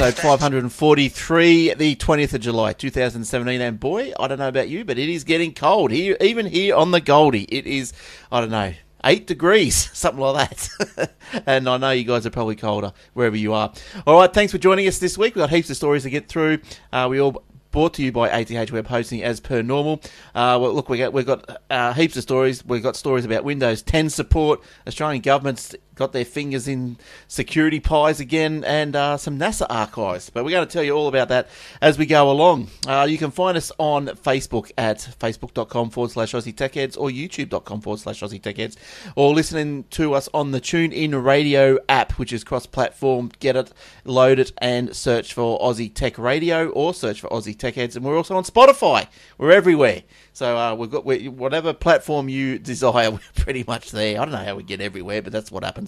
episode 543, the 20th of July, 2017. And boy, I don't know about you, but it is getting cold here, even here on the Goldie. It is, I don't know, eight degrees, something like that. and I know you guys are probably colder wherever you are. All right, thanks for joining us this week. We've got heaps of stories to get through. Uh, we all brought to you by ATH Web Hosting as per normal. Uh, well, look, we got, we've got uh, heaps of stories. We've got stories about Windows 10 support, Australian government's got their fingers in security pies again, and uh, some NASA archives. But we're going to tell you all about that as we go along. Uh, you can find us on Facebook at facebook.com forward slash Aussie Tech Heads or youtube.com forward slash Aussie Tech Heads, or listening to us on the TuneIn Radio app, which is cross platform. Get it, load it, and search for Aussie Tech Radio or search for Aussie Tech Heads. And we're also on Spotify. We're everywhere. So uh, we've got whatever platform you desire, we're pretty much there. I don't know how we get everywhere, but that's what happens.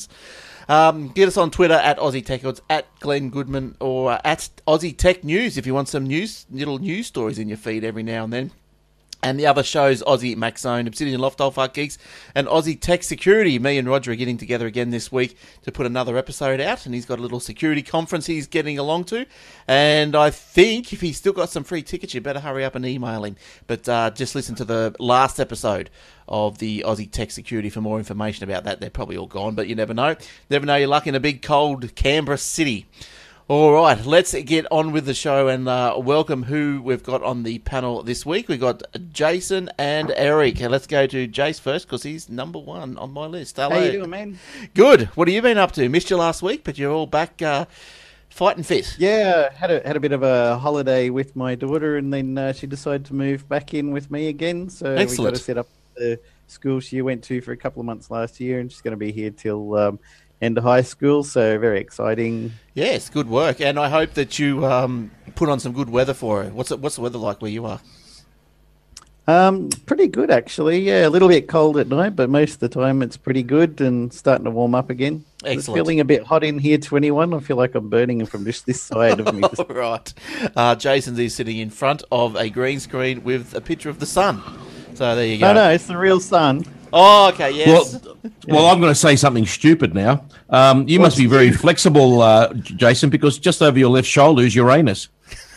Um, get us on Twitter at Aussie Tech Odds, at Glenn Goodman, or uh, at Aussie Tech News if you want some news, little news stories in your feed every now and then. And the other shows, Aussie Max Zone, Obsidian Loft, Alpha Geeks, and Aussie Tech Security. Me and Roger are getting together again this week to put another episode out, and he's got a little security conference he's getting along to. And I think if he's still got some free tickets, you better hurry up and email him. But uh, just listen to the last episode of the Aussie Tech Security for more information about that. They're probably all gone, but you never know. Never know your luck in a big, cold Canberra city. All right, let's get on with the show and uh, welcome who we've got on the panel this week. We've got Jason and Eric. Let's go to Jace first because he's number one on my list. Hello. How you doing, man? Good. What have you been up to? Missed you last week, but you're all back uh, fighting fit. Yeah, had a had a bit of a holiday with my daughter, and then uh, she decided to move back in with me again. So we Excellent. got to set up the school she went to for a couple of months last year, and she's going to be here till um, end of high school. So very exciting. Yes, good work. And I hope that you um, put on some good weather for her. What's it, what's the weather like where you are? Um, pretty good actually. Yeah, a little bit cold at night, but most of the time it's pretty good and starting to warm up again. Excellent. It's feeling a bit hot in here, twenty one. I feel like I'm burning from just this side of me. All right. Uh, Jason's is sitting in front of a green screen with a picture of the sun. So there you go. no, no, it's the real sun. Oh, okay, yes. Well, well, I'm going to say something stupid now. Um, you must be very flexible, uh, Jason, because just over your left shoulder is Uranus.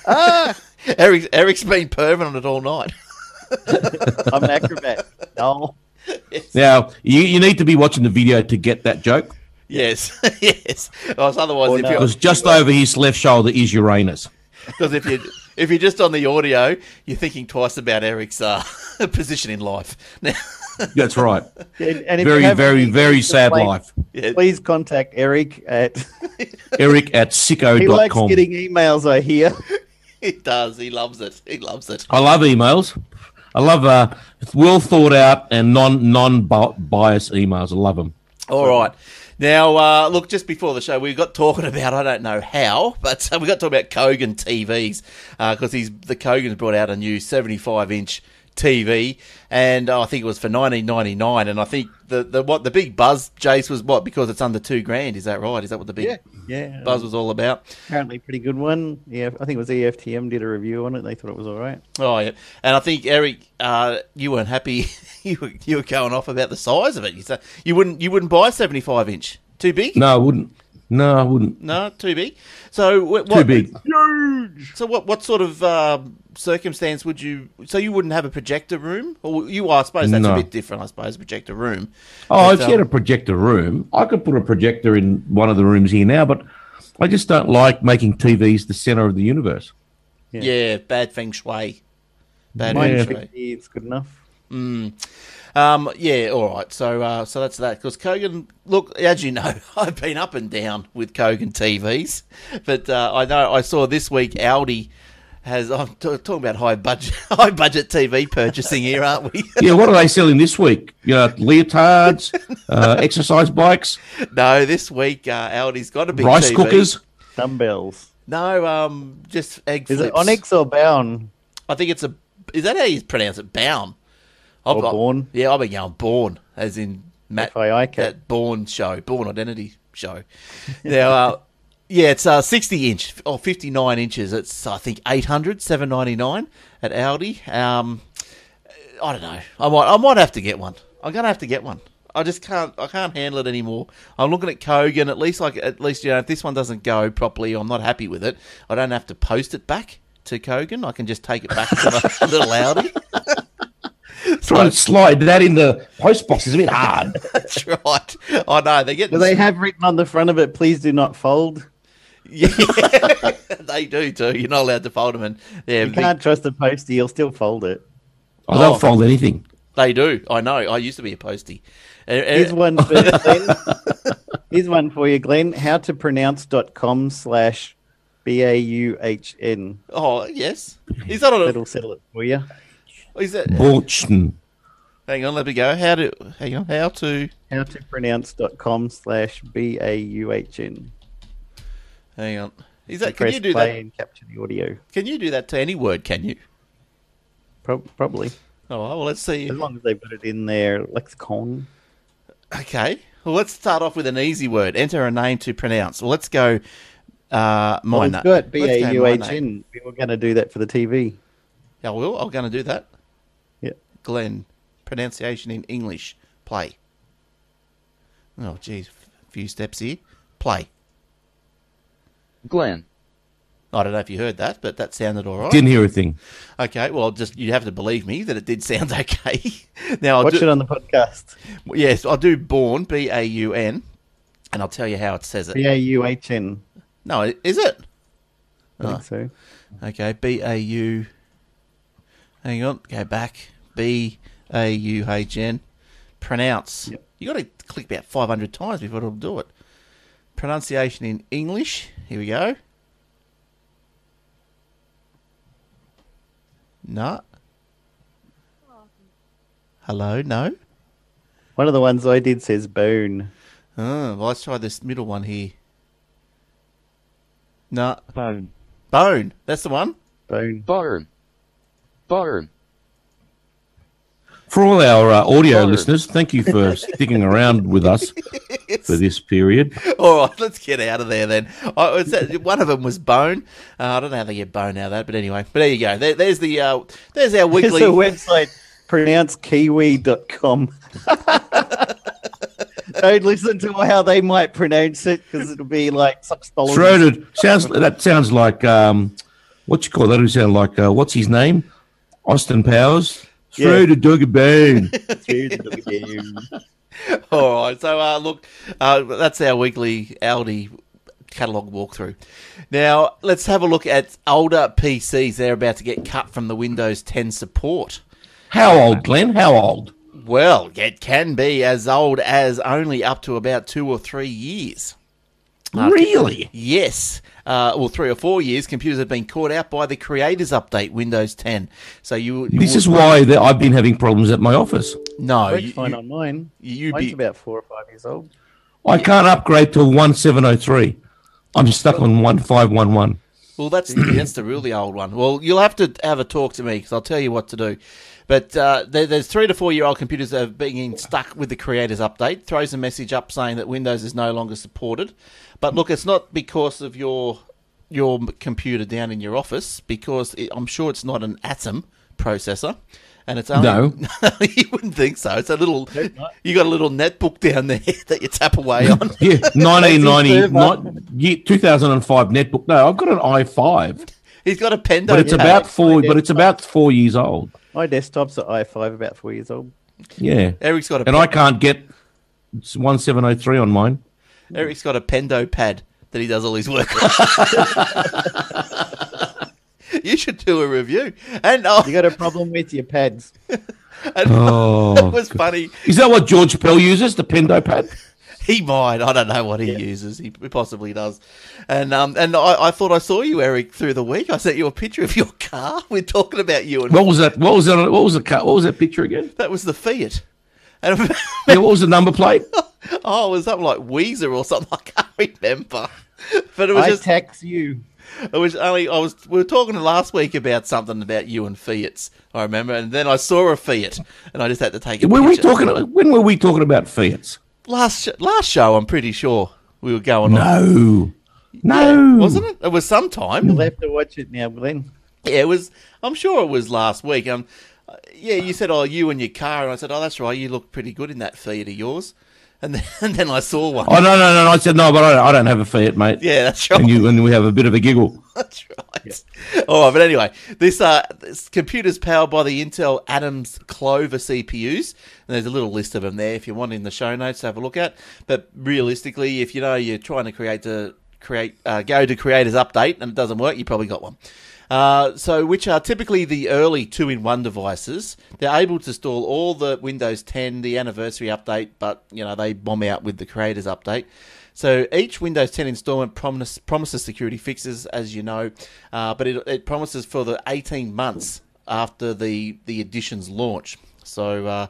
Ah, Eric, Eric's been perving on it all night. I'm an acrobat. No. Now, you, you need to be watching the video to get that joke, yes, yes. Or otherwise, if no. you're because just over his left shoulder is Uranus. because if you if you're just on the audio, you're thinking twice about Eric's uh, position in life. Now, That's right. And, and if Very, very, any very sad complaints, life. Please contact Eric at. Eric at he likes sicko.com. getting emails. I hear. he does. He loves it. He loves it. I love emails. I love uh, well thought out and non non biased emails. I love them. All right. Now, uh, look, just before the show, we got talking about, I don't know how, but uh, we got talking about Kogan TVs because he's the Kogan's brought out a new 75 inch TV, and uh, I think it was for 1999. And I think the, the what the big buzz, Jace, was what because it's under two grand. Is that right? Is that what the big Yeah, yeah. buzz was all about? Apparently, pretty good one. Yeah, I think it was EFTM did a review on it. They thought it was all right. Oh yeah, and I think Eric, uh, you weren't happy. you were you were going off about the size of it. You said you wouldn't you wouldn't buy 75 inch. Too big? No, I wouldn't. No, I wouldn't. No, too big. So what, Too big. Huge. So what what sort of um, circumstance would you? So you wouldn't have a projector room, or you? I suppose that's a bit different. I suppose projector room. Oh, But, if you had um, a projector room, I could put a projector in one of the rooms here now, but I just don't like making TVs the center of the universe. yeah. bad feng shui. Bad Mine feng shui. it's good enough. Um, yeah, all right. So, uh, so that's that. Because Kogan, look, as you know, I've been up and down with Kogan TVs, but uh, I know I saw this week Aldi has. I'm t- talking about high budget, high budget TV purchasing here, aren't we? Yeah, what are they selling this week? You know, leotards, uh, exercise bikes, no, this week uh, Aldi's got a big rice TV. cookers. Dumbbells. No, um, just egg Is flips. it Onyx or Bound? I think it's a. Is that how you pronounce it? Bound. I've Or Born? Yeah, I've been going born, as in Matt. F-I-I-K. That Born show, Bourne Identity show. now, uh, yeah, it's uh, 60 inch or 59 inches. It's I think 800, 799 at Aldi. Um, I don't know. I might, I might have to get one. I'm gonna have to get one. I just can't. I can't handle it anymore. I'm looking at Kogan. At least, like, at least you know, if this one doesn't go properly, I'm not happy with it. I don't have to post it back to Kogan. I can just take it back to the little Aldi. Trying to slide that in the post box is a bit hard. That's right. I know they're getting. Do they have written on the front of it, please do not fold? Yeah, they do too. You're not allowed to fold them, and yeah, You can't trust the postie, he'll still fold it. Oh, they'll Oh. fold anything. they do. I know. I used to be a postie. Uh, uh, Here's one for Glenn. Here's one for you, Glenn. How to pronounce.com slash B A U H N. oh yes, is that on? A, That'll settle it for you. Is that? Borchten. Hang on, let me go. How to? Hang on. How to? How to pronounce.com slash B A U H N. Hang on. Is that? Can you do play that? and capture the audio. Can you do that to any word? Can you? Pro- probably. Oh well, let's see. As long as they put it in their lexicon. Okay. Well, let's start off with an easy word. Enter a name to pronounce. Well, let's go. Uh, my Well, good. B let's go A U my H name. N. We were going to do that for the TV. Yeah, I will. I'm going to do that. Yeah. Glenn, pronunciation in English. Play. Oh, geez, a few steps here. Play. Glenn. I don't know if you heard that, but that sounded all right. Didn't hear a thing. Okay, well, just you have to believe me that it did sound okay. now, I'll Watch do, it on the podcast. yes, I'll do born B A U N, and I'll tell you how it says B it. A U H N. No, is it? I think ah. so. Okay, B A U. Hang on, go back. B A U H N. Pronounce. Yep. You got to click about 500 times before it'll do it. Pronunciation in English. Here we go. No. Hello, no. One of the ones I did says bone. Oh, ah, well, let's try this middle one here. No. Bone. Bone. That's the one. Bone. Bone. Bone. For all our uh, audio Bone. listeners, thank you for sticking around with us for this period. All right, let's get out of there then. Oh, it's that, one of them was bone. Uh, I don't know how they get bone out of that, but anyway. But there you go. There, there's the uh, there's our There's weekly. a website, pronouncekiwi.com. Don't listen to how they might pronounce it because it'll be like six dollars. Schroeder sounds that sounds like um, what you call that? Who sound like uh, what's his name? Austin Powers. Yeah. Schroeder dug a bone. All right. So uh, look, uh, that's our weekly Aldi catalog walkthrough. Now let's have a look at older PCs. They're about to get cut from the Windows 10 support. How old, Glenn? How old? Well, it can be as old as only up to about two or three years. Really? Yes. Uh, well, three or four years, computers have been caught out by the Creators Update, Windows 10. So you, you This is why that I've been having problems at my office. no, you, fine you, on mine. you'd Mine's be about four or five years old. I can't upgrade to 1703. I'm stuck on 1511. well. That's the, that's the really old one. Well, you'll have to have a talk to me because I'll tell you what to do. But uh, there, there's three to four year old computers that have been stuck with the Creators Update. Throws a message up saying that Windows is no longer supported. But look, it's not because of your your computer down in your office because it, I'm sure it's not an Atom processor. And it's only No. you wouldn't think so. It's a little you got a little netbook down there that you tap away on. Yeah, 1990, not, year, 2005 netbook. No, I've got an i5, He's got a Pendo but it's pad. about four. But it's about four years old. My desktop's at i5, about four years old. Yeah, Eric's got a and I can't get 1703 on mine. Eric's got a Pendo pad that he does all his work on. you should do a review. And oh, You got a problem with your pads? and Oh, it was funny. is that what George Pell uses? The Pendo pad? He might. I don't know what he uses. He possibly does. And um, and I, I thought I saw you, Eric, through the week. I sent you a picture of your car. We're talking about you, and What was that? What was that? What was the car? What was that picture again? that was the Fiat. And Yeah, what was the number plate? oh, it was something like Weezer or something. I can't remember. But it was I just tax you. It was only I was we were talking last week about something about you and Fiats. I remember, and then I saw a Fiat, and I just had to take a Were we talking? When were we talking about Fiats? last last show? I'm pretty sure we were going on. No, no, Yeah, wasn't it? It was sometime. You'll have to watch it now, Glenn. Yeah, it was. I'm sure it was last week. Um, yeah, you said, oh, you and your car, and I said, oh, that's right, you look pretty good in that Fiat of yours. And then, and then I saw one. Oh no, no, no! no. I said no, but I don't, I don't have a Fiat, mate. Yeah, that's right. And you and we have a bit of a giggle. That's right. All right, but anyway, this uh, this computer's powered by the Intel Atoms Clover CPUs, and there's a little list of them there if you want in the show notes to have a look at. But realistically, if you know you're trying to create to create uh, go to Creators Update and it doesn't work, you probably got one. Uh, so, which are typically the early two-in-one devices. They're able to install all the Windows 10, the anniversary update, but you know they bomb out with the Creators Update. So each Windows 10 installment promise, promises security fixes, as you know, uh, but it, it, promises for the 18 months after the the edition's launch. So. Uh,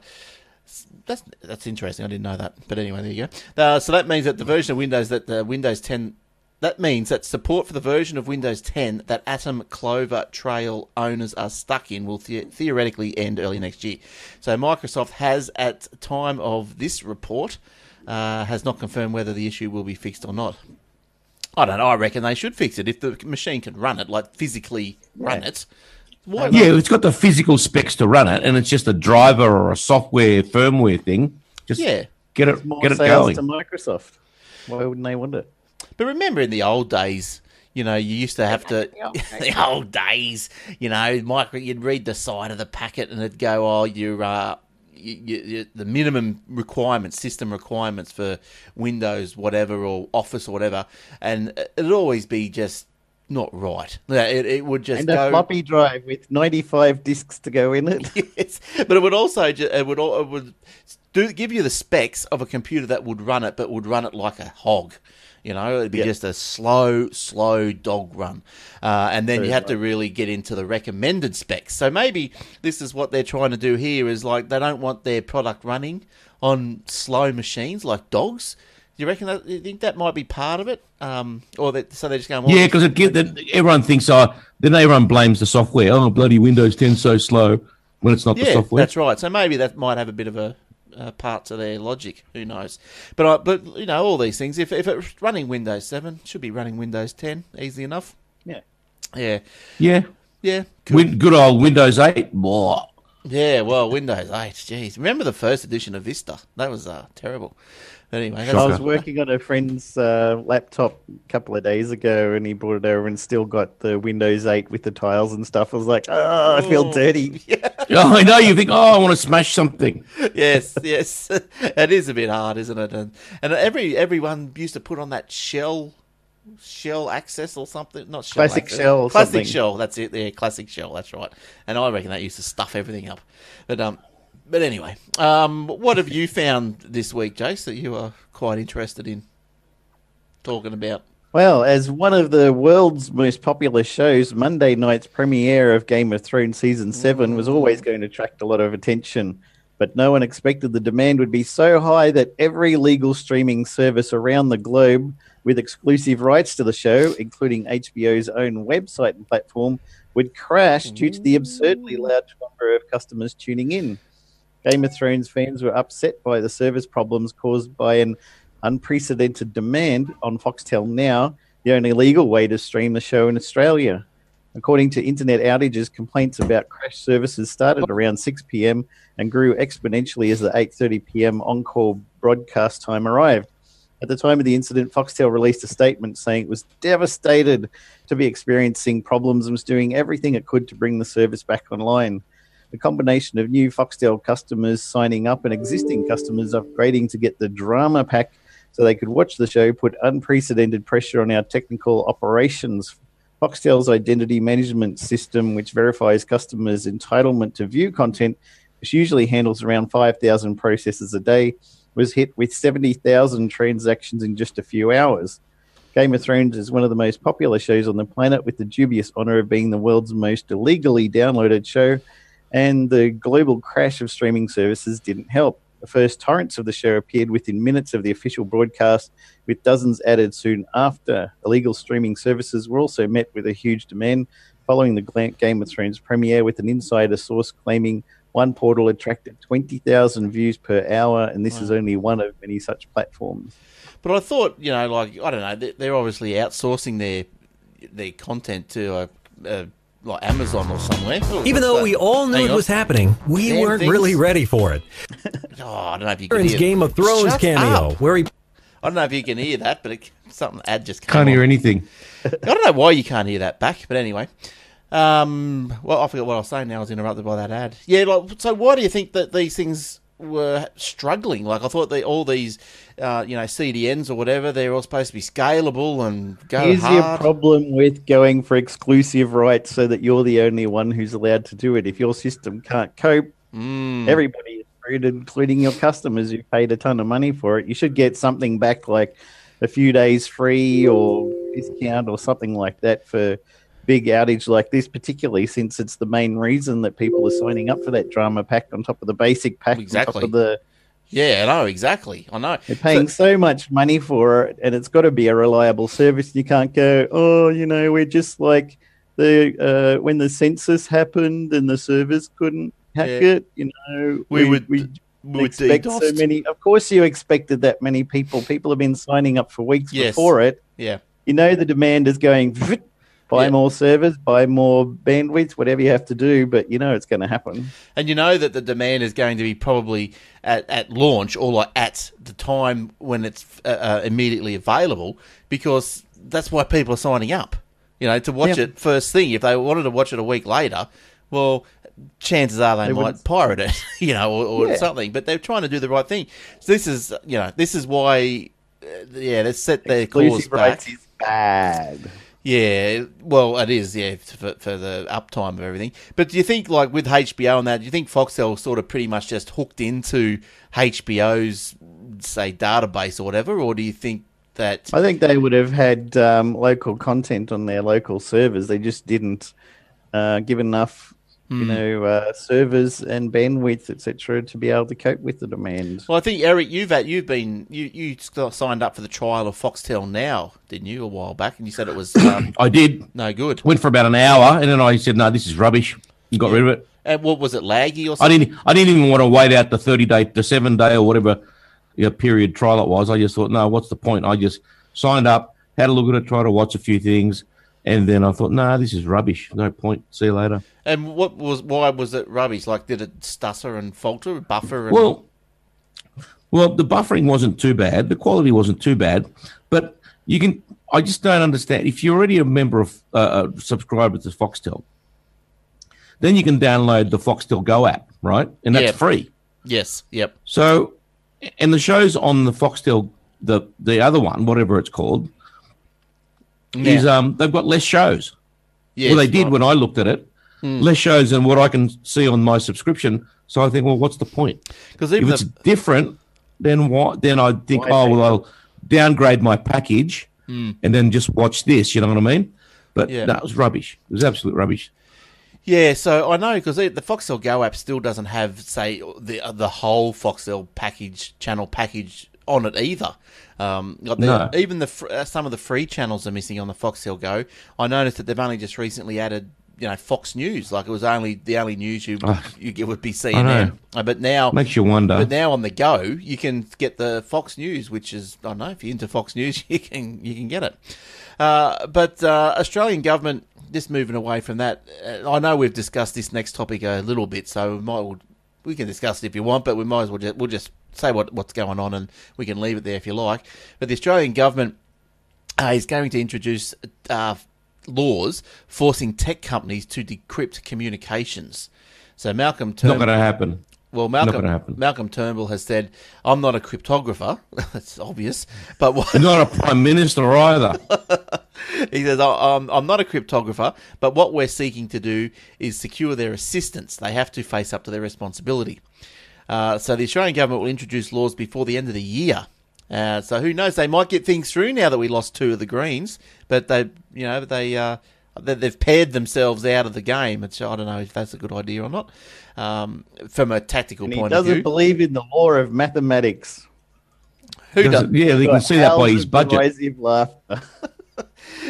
that's that's interesting. I didn't know that, but anyway, there you go. Uh, so that means that the version of Windows that the Windows 10 that means that support for the version of Windows 10 that Atom Clover Trail owners are stuck in will the- theoretically end early next year. So Microsoft has, at time of this report, uh, has not confirmed whether the issue will be fixed or not. I don't know. I reckon they should fix it if the machine can run it, like physically run Yeah. it. Why not? Yeah, it's got the physical specs to run it, and it's just a driver or a software firmware thing. Just Yeah. get it More get it sales going. to Microsoft. Why wouldn't they want it? But remember in the old days, you know, you used to have to the old days, you know, micro you'd read the side of the packet and it'd go, oh, you're uh you, you, you, the minimum requirements, system requirements for Windows, whatever, or Office, or whatever, and it'd always be just not right. It, it would just And a go. floppy drive with 95 discs to go in it. yes, but it would also it would it would do give you the specs of a computer that would run it, but would run it like a hog. You know, it'd be Yeah. just a slow, slow dog run, uh, and then Very you have to really get into the recommended specs. So maybe this is what they're trying to do here: is like they don't want their product running on slow machines like dogs. Do you reckon that? You think that might be part of it? Um, or that so they're just going, well, Yeah, because everyone thinks oh then everyone blames the software. Oh bloody Windows 10 so slow when it's not the software. that's right. So maybe that might have a bit of a, uh part to their logic. Who knows? But I, but you know all these things. If if it's running Windows Seven, should be running Windows Ten easy enough. Yeah. Yeah, Yeah. yeah, cool. Win, good old Windows 8. Whoa. yeah. Well, Windows Eight. Jeez, remember the first edition of Vista? That was uh, terrible. But anyway, I was working on a friend's uh, laptop a couple of days ago, and he brought it over and still got the Windows 8 with the tiles and stuff. I was like, oh, I feel Oh. dirty. Oh, I know you think, oh, I want to smash something. yes, yes. it is a bit hard, isn't it? And and every everyone used to put on that shell. Shell access or something, not shell Classic access. shell or classic something. shell. That's it. Yeah, classic shell. That's right. And I reckon that used to stuff everything up. But um, but anyway, um, what have you found this week, Jace, that you are quite interested in talking about? Well, as one of the world's most popular shows, Monday night's premiere of Game of Thrones season seven was always going to attract a lot of attention. But no one expected the demand would be so high that every legal streaming service around the globe with exclusive rights to the show, including HBO's own website and platform, would crash due to the absurdly large number of customers tuning in. Game of Thrones fans were upset by the service problems caused by an unprecedented demand on Foxtel Now, the only legal way to stream the show in Australia. According to internet outages, complaints about crash services started around 6 p.m. and grew exponentially as the 8:30 p.m. on-call broadcast time arrived. At the time of the incident, Foxtel released a statement saying it was devastated to be experiencing problems and was doing everything it could to bring the service back online. The combination of new Foxtel customers signing up and existing customers upgrading to get the drama pack so they could watch the show put unprecedented pressure on our technical operations. Foxtel's identity management system, which verifies customers' entitlement to view content, which usually handles around 5,000 processes a day, was hit with 70,000 transactions in just a few hours. Game of Thrones is one of the most popular shows on the planet, with the dubious honor of being the world's most illegally downloaded show, and the global crash of streaming services didn't help. The first torrents of the show appeared within minutes of the official broadcast, with dozens added soon after. Illegal streaming services were also met with a huge demand following the Game of Thrones premiere, with an insider source claiming one portal attracted 20,000 views per hour, and this is only one of many such platforms. But I thought, you know, like I don't know, they- they're obviously outsourcing their their content to a, a like Amazon or somewhere. Even though that? we all knew Hang it on. was happening, we Damn weren't things. really ready for it. Oh, I don't know if you can Aaron's hear Game of Thrones Shut cameo, up. where he I don't know if you can hear that, but it, something ad just came Can't on. hear anything. I don't know why you can't hear that back, but anyway. Um, well, I forgot what I was saying now. I was interrupted by that ad. Yeah, like, so why do you think that these things were struggling? Like, I thought they, all these, uh, you know, CDNs or whatever, they're all supposed to be scalable and go Here's hard. your problem with going for exclusive rights so that you're the only one who's allowed to do it. If your system can't cope, Mm. everybody is screwed, including your customers who paid a ton of money for it. You should get something back like a few days free or discount or something like that for big outage like this, particularly since it's the main reason that people are signing up for that drama pack on top of the basic pack. On Exactly. top of the Yeah, I know exactly. I know. they're paying so, much money for it, and it's got to be a reliable service. You can't go, oh, you know, we're just like the uh, when the census happened and the servers couldn't hack Yeah. it. You know, We would- we We expect so many. Of course, you expected that many people. People have been signing up for weeks Yes. before it. Yeah. You know, the demand is going. Buy Yeah. more servers, buy more bandwidth, whatever you have to do, but you know it's going to happen. And you know that the demand is going to be probably at, at launch or like at the time when it's uh, uh, immediately available because that's why people are signing up. You know, to watch it first thing. If they wanted to watch it a week later, well, chances are they, They might wouldn't- pirate it, you know, or, or Yeah. something. But they're trying to do the right thing. So this is, you know, this is why, uh, yeah, let's set their course Exclusive back. rights is bad. Yeah, well, it is, yeah, for, for the uptime of everything. But do you think, like, with HBO and that, do you think Foxtel sort of pretty much just hooked into HBO's, say, database or whatever? Or do you think that. I think they would have had um, local content on their local servers. They just didn't uh, give enough, Hmm. you know, uh, servers and bandwidth, etc., to be able to cope with the demand. Well, I think, Eric, you've, had, you've been. You, you signed up for the trial of Foxtel Now, didn't you, a while back? And you said it was um, I did. no good. Went for about an hour, and then I said, "No, this is rubbish." You got rid of it. And what was it, laggy or something? I didn't. I didn't even want to wait out the thirty day, the seven day, or whatever you know, period trial it was. I just thought, no, what's the point? I just signed up, had a look at it, tried to watch a few things, and then I thought, no, this is rubbish. No point. See you later. And what was why was it rubbish? Like, did it stutter and falter, buffer? And, Well, well, the buffering wasn't too bad. The quality wasn't too bad, but you can. I just don't understand. If you're already a member of uh, a subscriber to Foxtel, then you can download the Foxtel Go app, right? And that's Yeah. free. yes, yep. So, and the shows on the Foxtel, the the other one, whatever it's called, is um they've got less shows. yes well, they did right. when I looked at it, Hmm. less shows than what I can see on my subscription. So I think, well, what's the point? Because If even it's different, then what? Then I think, oh well, I'll downgrade my package and then just watch this. You know what I mean? But. Yeah. that was rubbish. It was absolute rubbish. Yeah, so I know because the Foxtel Go app still doesn't have, say, the the whole Foxtel package channel package on it either. Um, like the- No. even the fr- uh, some of the free channels are missing on the Foxtel Go. I noticed that they've only just recently added, you know, Fox News. Like it was only the only news you you get would be. CNN. Uh, but now Makes you wonder. but now on the go, you can get the Fox News, which is I don't know if you're into Fox News, you can you can get it. Uh, but uh, Australian government just moving away from that. I know we've discussed this next topic a little bit, so we might we can discuss it if you want, but we might as well just, we'll just say what what's going on and we can leave it there if you like. But the Australian government uh, is going to introduce uh, laws forcing tech companies to decrypt communications. So Malcolm Not going to happen. Well, Malcolm. Malcolm Turnbull has said, "I'm not a cryptographer." That's obvious, but what, not a prime minister either. he says, "I- I'm, "I'm not a cryptographer, but what we're seeking to do is secure their assistance. They have to face up to their responsibility." Uh, so the Australian government will introduce laws before the end of the year. Uh, so who knows? They might get things through now that we lost two of the Greens, but they, you know, they. Uh, they- They've paired themselves out of the game, which I don't know if that's a good idea or not. Um, from a tactical And he point of doesn't believe in the law of mathematics. who Does does? yeah, you can see that by his budget. laughter.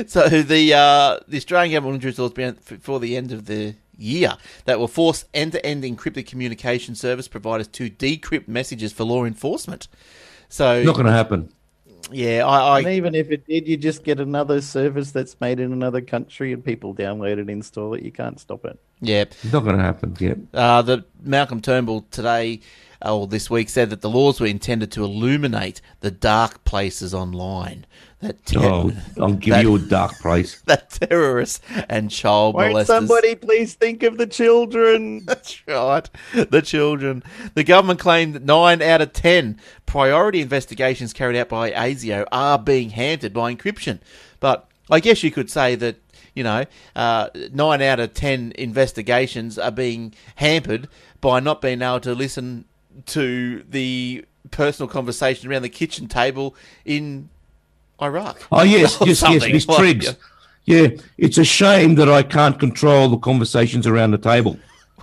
So the uh, the Australian government will introduce laws before the end of the year that will force end-to-end encrypted communication service providers to decrypt messages for law enforcement. So Not going to happen. Yeah, I, And even if it did, you just get another service that's made in another country and people download it, install it. You can't stop it. yeah. It's not going to happen. Yeah. Uh, the Malcolm Turnbull today or this week said that the laws were intended to illuminate the dark places online that ter- Oh, I'll give That- you a dark place. that terrorists and child Won't molesters. somebody please think of the children? That's right. The children. The government claimed that nine out of ten priority investigations carried out by ASIO are being hampered by encryption. But I guess you could say that, you know, uh, nine out of ten investigations are being hampered by not being able to listen to the personal conversation around the kitchen table in Iraq. Oh yes, yes, yes, Miss like- Triggs. Yeah, it's a shame that I can't control the conversations around the table.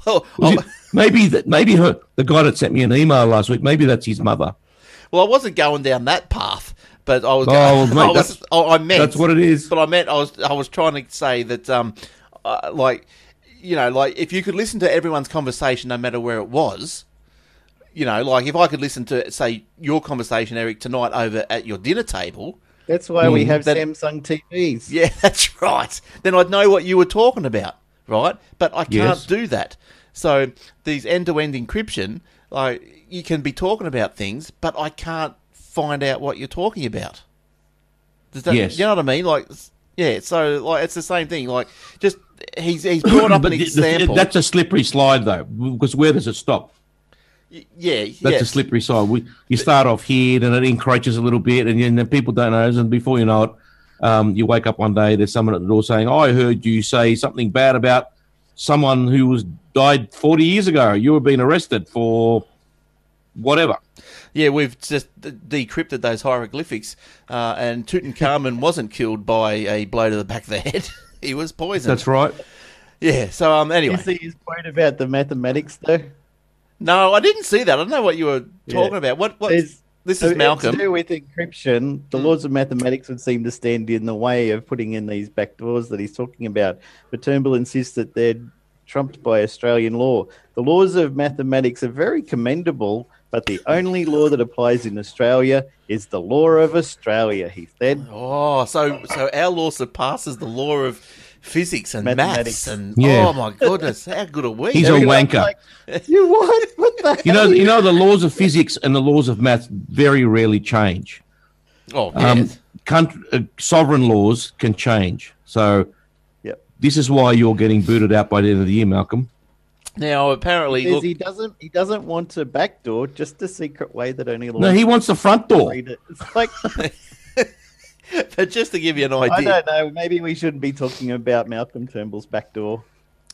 Well, it- maybe that, maybe her, the guy that sent me an email last week, maybe that's his mother. Well, I wasn't going down that path, but I was. Oh, well, mate, I, was oh, I meant That's what it is. But I meant I was. I was trying to say that, um, uh, like, you know, like if you could listen to everyone's conversation, no matter where it was, you know, like if I could listen to, say, your conversation, Eric, tonight over at your dinner table. That's why we Mm, have that- Samsung TVs. Yeah, that's right. Then I'd know what you were talking about, right? But I can't Yes. do that. So these end-to-end encryption, like you can be talking about things, but I can't find out what you're talking about. Does that, Yes. you know what I mean? Like, yeah. So like, it's the same thing. Like, just he's he's brought up an But the- the- example. that's a slippery slide, though, because where does it stop? Y- yeah, That's yes. a slippery slide. We, you start off here, then it encroaches a little bit, and then people don't know, and before you know it, um, you wake up one day, there's someone at the door saying, "I heard you say something bad about someone who was died 40 years ago. You were being arrested for whatever." Yeah, we've just decrypted those hieroglyphics, uh, and Tutankhamun wasn't killed by a blow to the back of the head. he was poisoned. That's right. Yeah. So um. Anyway, You see his point about the mathematics, though. No, I didn't see that. I don't know what you were talking Yeah. about. What? What? There's- This is Malcolm. To do with encryption, the Hmm. laws of mathematics would seem to stand in the way of putting in these backdoors that he's talking about. But Turnbull insists that they're trumped by Australian law. The laws of mathematics are very commendable, but the only law that applies in Australia is the law of Australia, he said. Oh, so so our law surpasses the law of physics and maths and Yeah. oh my goodness, how good are we? He's a wanker. like, you what? What the You know, you know, the laws of physics and the laws of maths very rarely change. oh, Um, yes. country, uh, sovereign laws can change. So Yep. this is why you're getting booted out by the end of the year, Malcolm. Now apparently, Says look, he doesn't. He doesn't want a backdoor, just a secret way that only No, he wants the front door. it. It's like but just to give you an idea, I don't know. Maybe we shouldn't be talking about Malcolm Turnbull's backdoor.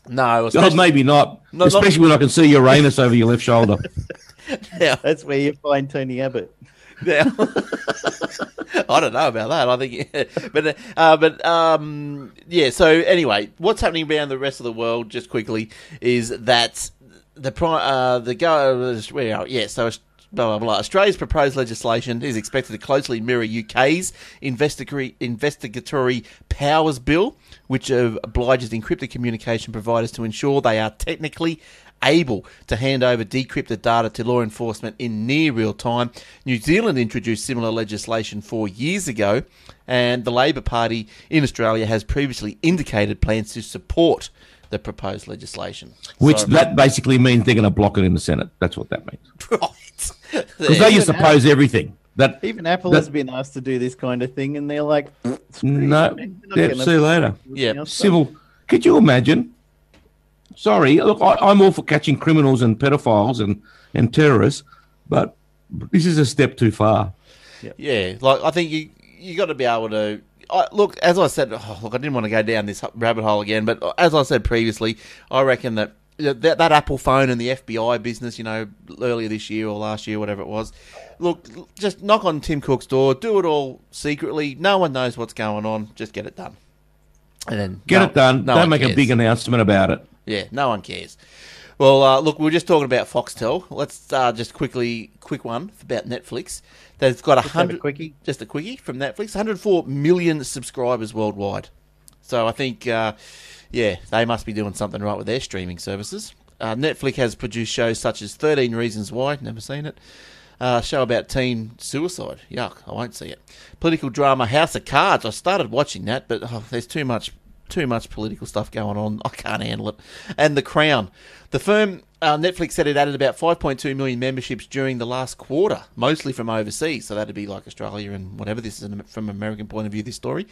no, Oh, especially, maybe not. No, not- Especially when I can see Uranus over your left shoulder. now, That's where you find Tony Abbott. now I don't know about that. I think, but uh, but um, yeah. So anyway, what's happening around the rest of the world? Just quickly, is that the pri- uh, the go where are- yeah. So. Blah, blah, blah. Australia's proposed legislation is expected to closely mirror UK's investigatory, investigatory powers bill, which uh, obliges encrypted communication providers to ensure they are technically able to hand over decrypted data to law enforcement in near real time. New Zealand introduced similar legislation four years ago, and the Labor Party in Australia has previously indicated plans to support the proposed legislation. Which So- that basically means they're going to block it in the Senate. That's what that means. right. Because they used to Even oppose everything. That Even Apple That- has been asked to do this kind of thing, and they're like, mm, no, We're yeah, see you later. Yeah. Civil. Could you imagine? Sorry, look, I, I'm all for catching criminals and pedophiles and and terrorists, but this is a step too far. Yeah, like I think you you got to be able to. I, look, as I said, oh, look, I didn't want to go down this rabbit hole again, but as I said previously, I reckon that that, that Apple phone and the FBI business, you know, earlier this year or last year, whatever it was. Look, just knock on Tim Cook's door, do it all secretly. No one knows what's going on. Just get it done, and then Get no- it done. no Don't one make a big announcement about it. Yeah, no one cares. Well, uh, look, we are just talking about Foxtel. Let's uh, just quickly, quick one about Netflix. They've got a a hundred, quickie. just a quickie from Netflix. 104 million subscribers worldwide. So I think, uh, yeah, they must be doing something right with their streaming services. Uh, Netflix has produced shows such as 13 Reasons Why, never seen it. Uh, show about teen suicide. Yuck, I won't see it. Political drama House of Cards. I started watching that, but oh, there's too much too much political stuff going on. I can't handle it. And The Crown. The firm, uh, Netflix said it added about 5.2 million memberships during the last quarter, mostly from overseas. So that'd be like Australia and whatever. This is from an American point of view, this story.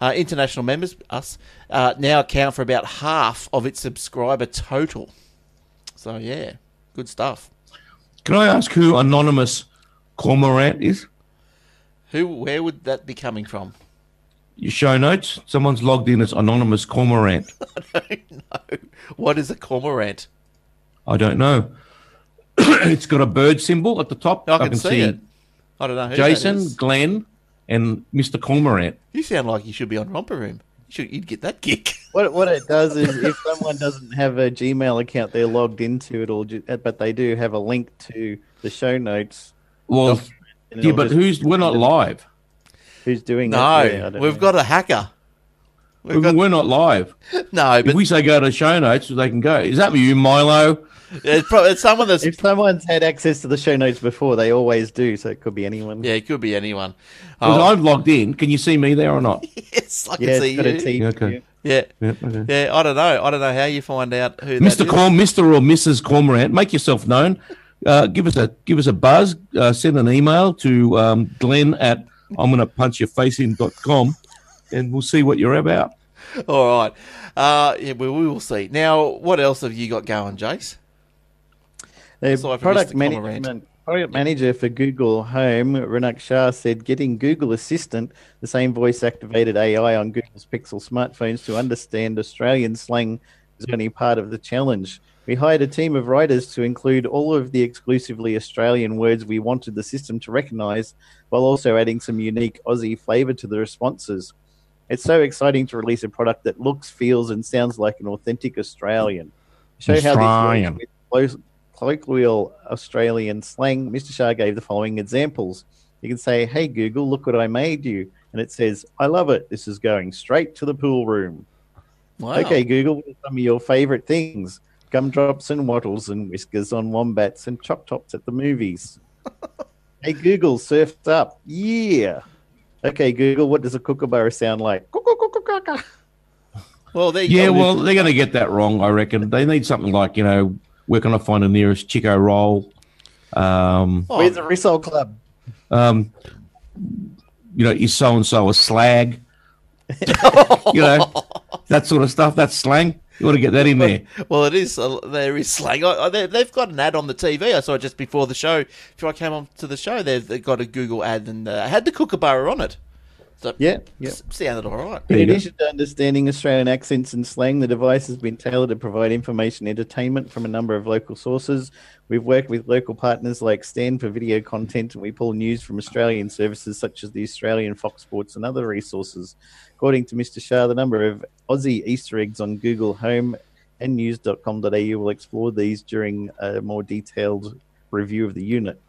Uh, international members, us, uh, now account for about half of its subscriber total. So, yeah, good stuff. Can I ask who Anonymous Cormorant is? Who, where would that be coming from? Your show notes. Someone's logged in as Anonymous Cormorant. I don't know. What is a cormorant? I don't know. it's got a bird symbol at the top. I can, see, it. I don't know. Who Jason, is. Glenn, and Mr. Cormorant. You sound like you should be on Romper Room. You should, you'd get that gig. What what it does is if someone doesn't have a Gmail account they're logged into, it'll but they do have a link to the show notes. Well, yeah, but just- who's we're not live. Who's doing No, that? Yeah, I we've know. got a hacker. We've got, We're not live. no, If but we say go to show notes, they can go. Is that you, Milo? it's, probably, it's someone that's If someone's had access to the show notes before, they always do. So it could be anyone. yeah, it could be anyone. Because Oh, I'm logged in. Can you see me there or not? yes, I can yeah, see it's got a you. T. Yeah, okay. Yeah, Yeah, okay. yeah. I don't know. I don't know how you find out who Mr. Corm, Mr. or Mrs. Cormorant, make yourself known. Uh, give us a give us a buzz. Uh, send an email to um, Glenn at I'm gonna punch your face in.com and we'll see what you're about. All right. Uh, yeah, we, we will see. Now, what else have you got going, Jace? The Aside from product Mr. Cormorant. management product manager for Google Home, Ranak Shah, said getting Google Assistant, the same voice activated AI on Google's Pixel smartphones, to understand Australian slang is only part of the challenge. We hired a team of writers to include all of the exclusively Australian words we wanted the system to recognize, while also adding some unique Aussie flavor to the responses. It's so exciting to release a product that looks, feels, and sounds like an authentic Australian. To Show how this works with colloquial Australian slang, Mr. Shah gave the following examples. You can say, Hey Google, look what I made you. And it says, I love it. This is going straight to the pool room. Wow. Okay, Google, what are some of your favorite things? Gumdrops and wattles and whiskers on wombats and choc tops at the movies. hey Google, surfed up. Yeah. Okay, Google, what does a kookaburra sound like? Well, there you Yeah, go. well, they're going to get that wrong, I reckon. They need something like, you know, where can I find the nearest Chiko roll? Um, Oh, Where's the Rissole Club? um, you know, is so and so a slag? you know, that sort of stuff. That's slang. You want to get that in there. Well, it is. Uh, there is slang. They, they've got an ad on the TV. I saw it just before the show. Before I came on to the show, they've, they've got a Google ad and uh, had the kookaburra on it. So Yeah, yeah. s- sounded all right. There In addition to understanding Australian accents and slang, the device has been tailored to provide information entertainment from a number of local sources. We've worked with local partners like Stan for video content, and we pull news from Australian services such as the Australian Fox Sports and other resources. According to Mr. Shah, the number of Aussie Easter eggs on Google Home and news.com.au will explore these during a more detailed review of the unit.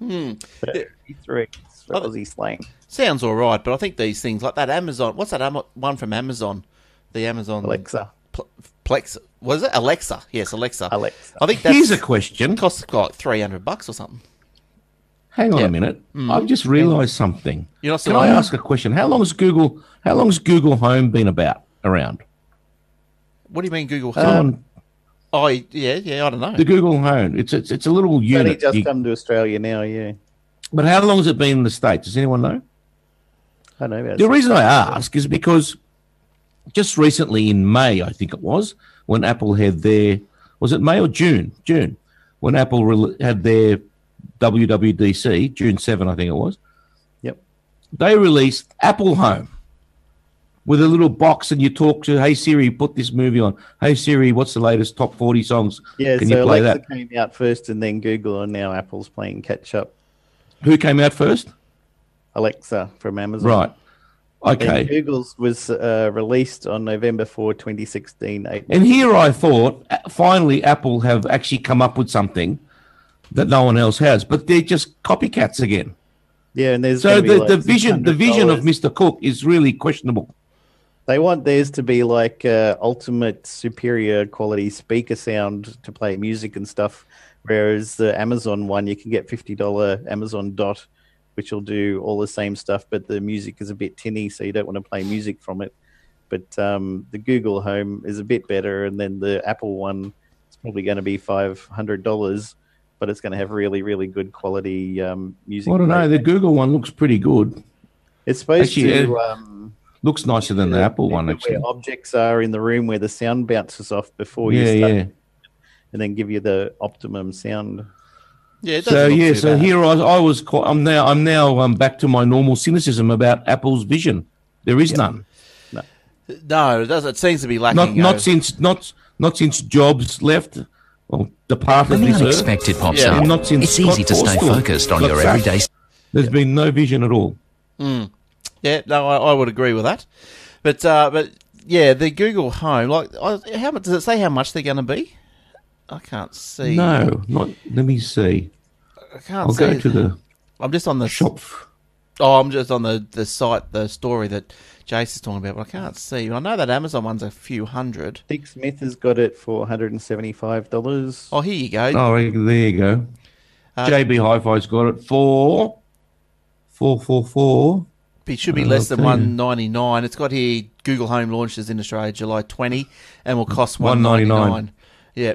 Hmm. So, Easter eggs for Oh, Aussie slang. Sounds all right, but I think these things like that Amazon. What's that Am- one from Amazon? The Amazon Alexa. Pl- Plex. Was it Alexa? Yes, Alexa. Alexa. I think that's Here's a question. costs like three hundred bucks or something. Hang on Yeah. a minute. Mm. I've just realised something. You're not Can still I ask a question? How long has Google? How long has Google Home been about around? What do you mean Google? Home? Um, Someone, oh, yeah, yeah. I don't know. the Google Home. It's it's it's a little It's only unit. just You- come to Australia now, yeah. But how long has it been in the states? Does anyone know? I know about The reason I ask is because just recently in May, I think it was, when Apple had their was it May or June? June, when Apple had their WWDC, June seven, I think it was. Yep. They released Apple Home with a little box, and you talk to, "Hey Siri, put this movie on." Hey Siri, what's the latest top forty songs? Yeah, Can so you play Alexa that? came out first and then Google, and now Apple's playing catch up. Who came out first? Alexa from Amazon. Right. And Okay. Google's was uh, released on November 4, 2016. Eight- And here I thought, finally, Apple have actually come up with something that no one else has, but they're just copycats again. Yeah, and there's So the, like the vision, the vision of Mr. Cook is really questionable. They want theirs to be like uh, ultimate superior quality speaker sound to play music and stuff, Whereas the Amazon one, you can get fifty dollar Amazon Dot, which will do all the same stuff, but the music is a bit tinny, so you don't want to play music from it. But um, the Google Home is a bit better, and then the Apple one is probably going to be five hundred dollars, but it's going to have really, really good quality um, music. I don't know. The. Google one looks pretty good. It's supposed Actually, to. Um, Looks nicer than the Apple one, actually. Where objects are in the room where the sound bounces off before you Yeah, start, yeah. And then give you the optimum sound. Yeah, So yeah, so bad. here I was. I was. Quite, I'm now. I'm now um, back to my normal cynicism about Apple's vision. There is none. No, no it doesn't. It seems to be lacking. Not not since not not since Jobs left or departed When the unexpected pops Yeah. up, Not since it's easy to Scott stay focused on got your sacked. everyday. There's been no vision at all. Yeah, no, I, I would agree with that. But uh, but yeah, the Google Home, like, I, how much does it say? How much they're going to be? I can't see. No, not. Let me see. I can't I'll see. go to the I'm just on the shop. Oh, I'm just on the the site, the story that Jace is talking about, but I can't see. I know that Amazon one's a few hundred. Dick Smith has got it for one hundred and seventy-five dollars. Oh, here you go. Oh, there you go. Uh, JB Hi-Fi's got it for four four four. It should be less than I'll one ninety nine. It's got here Google Home launches in Australia July twenty, and will cost one One ninety ninety nine. Yeah,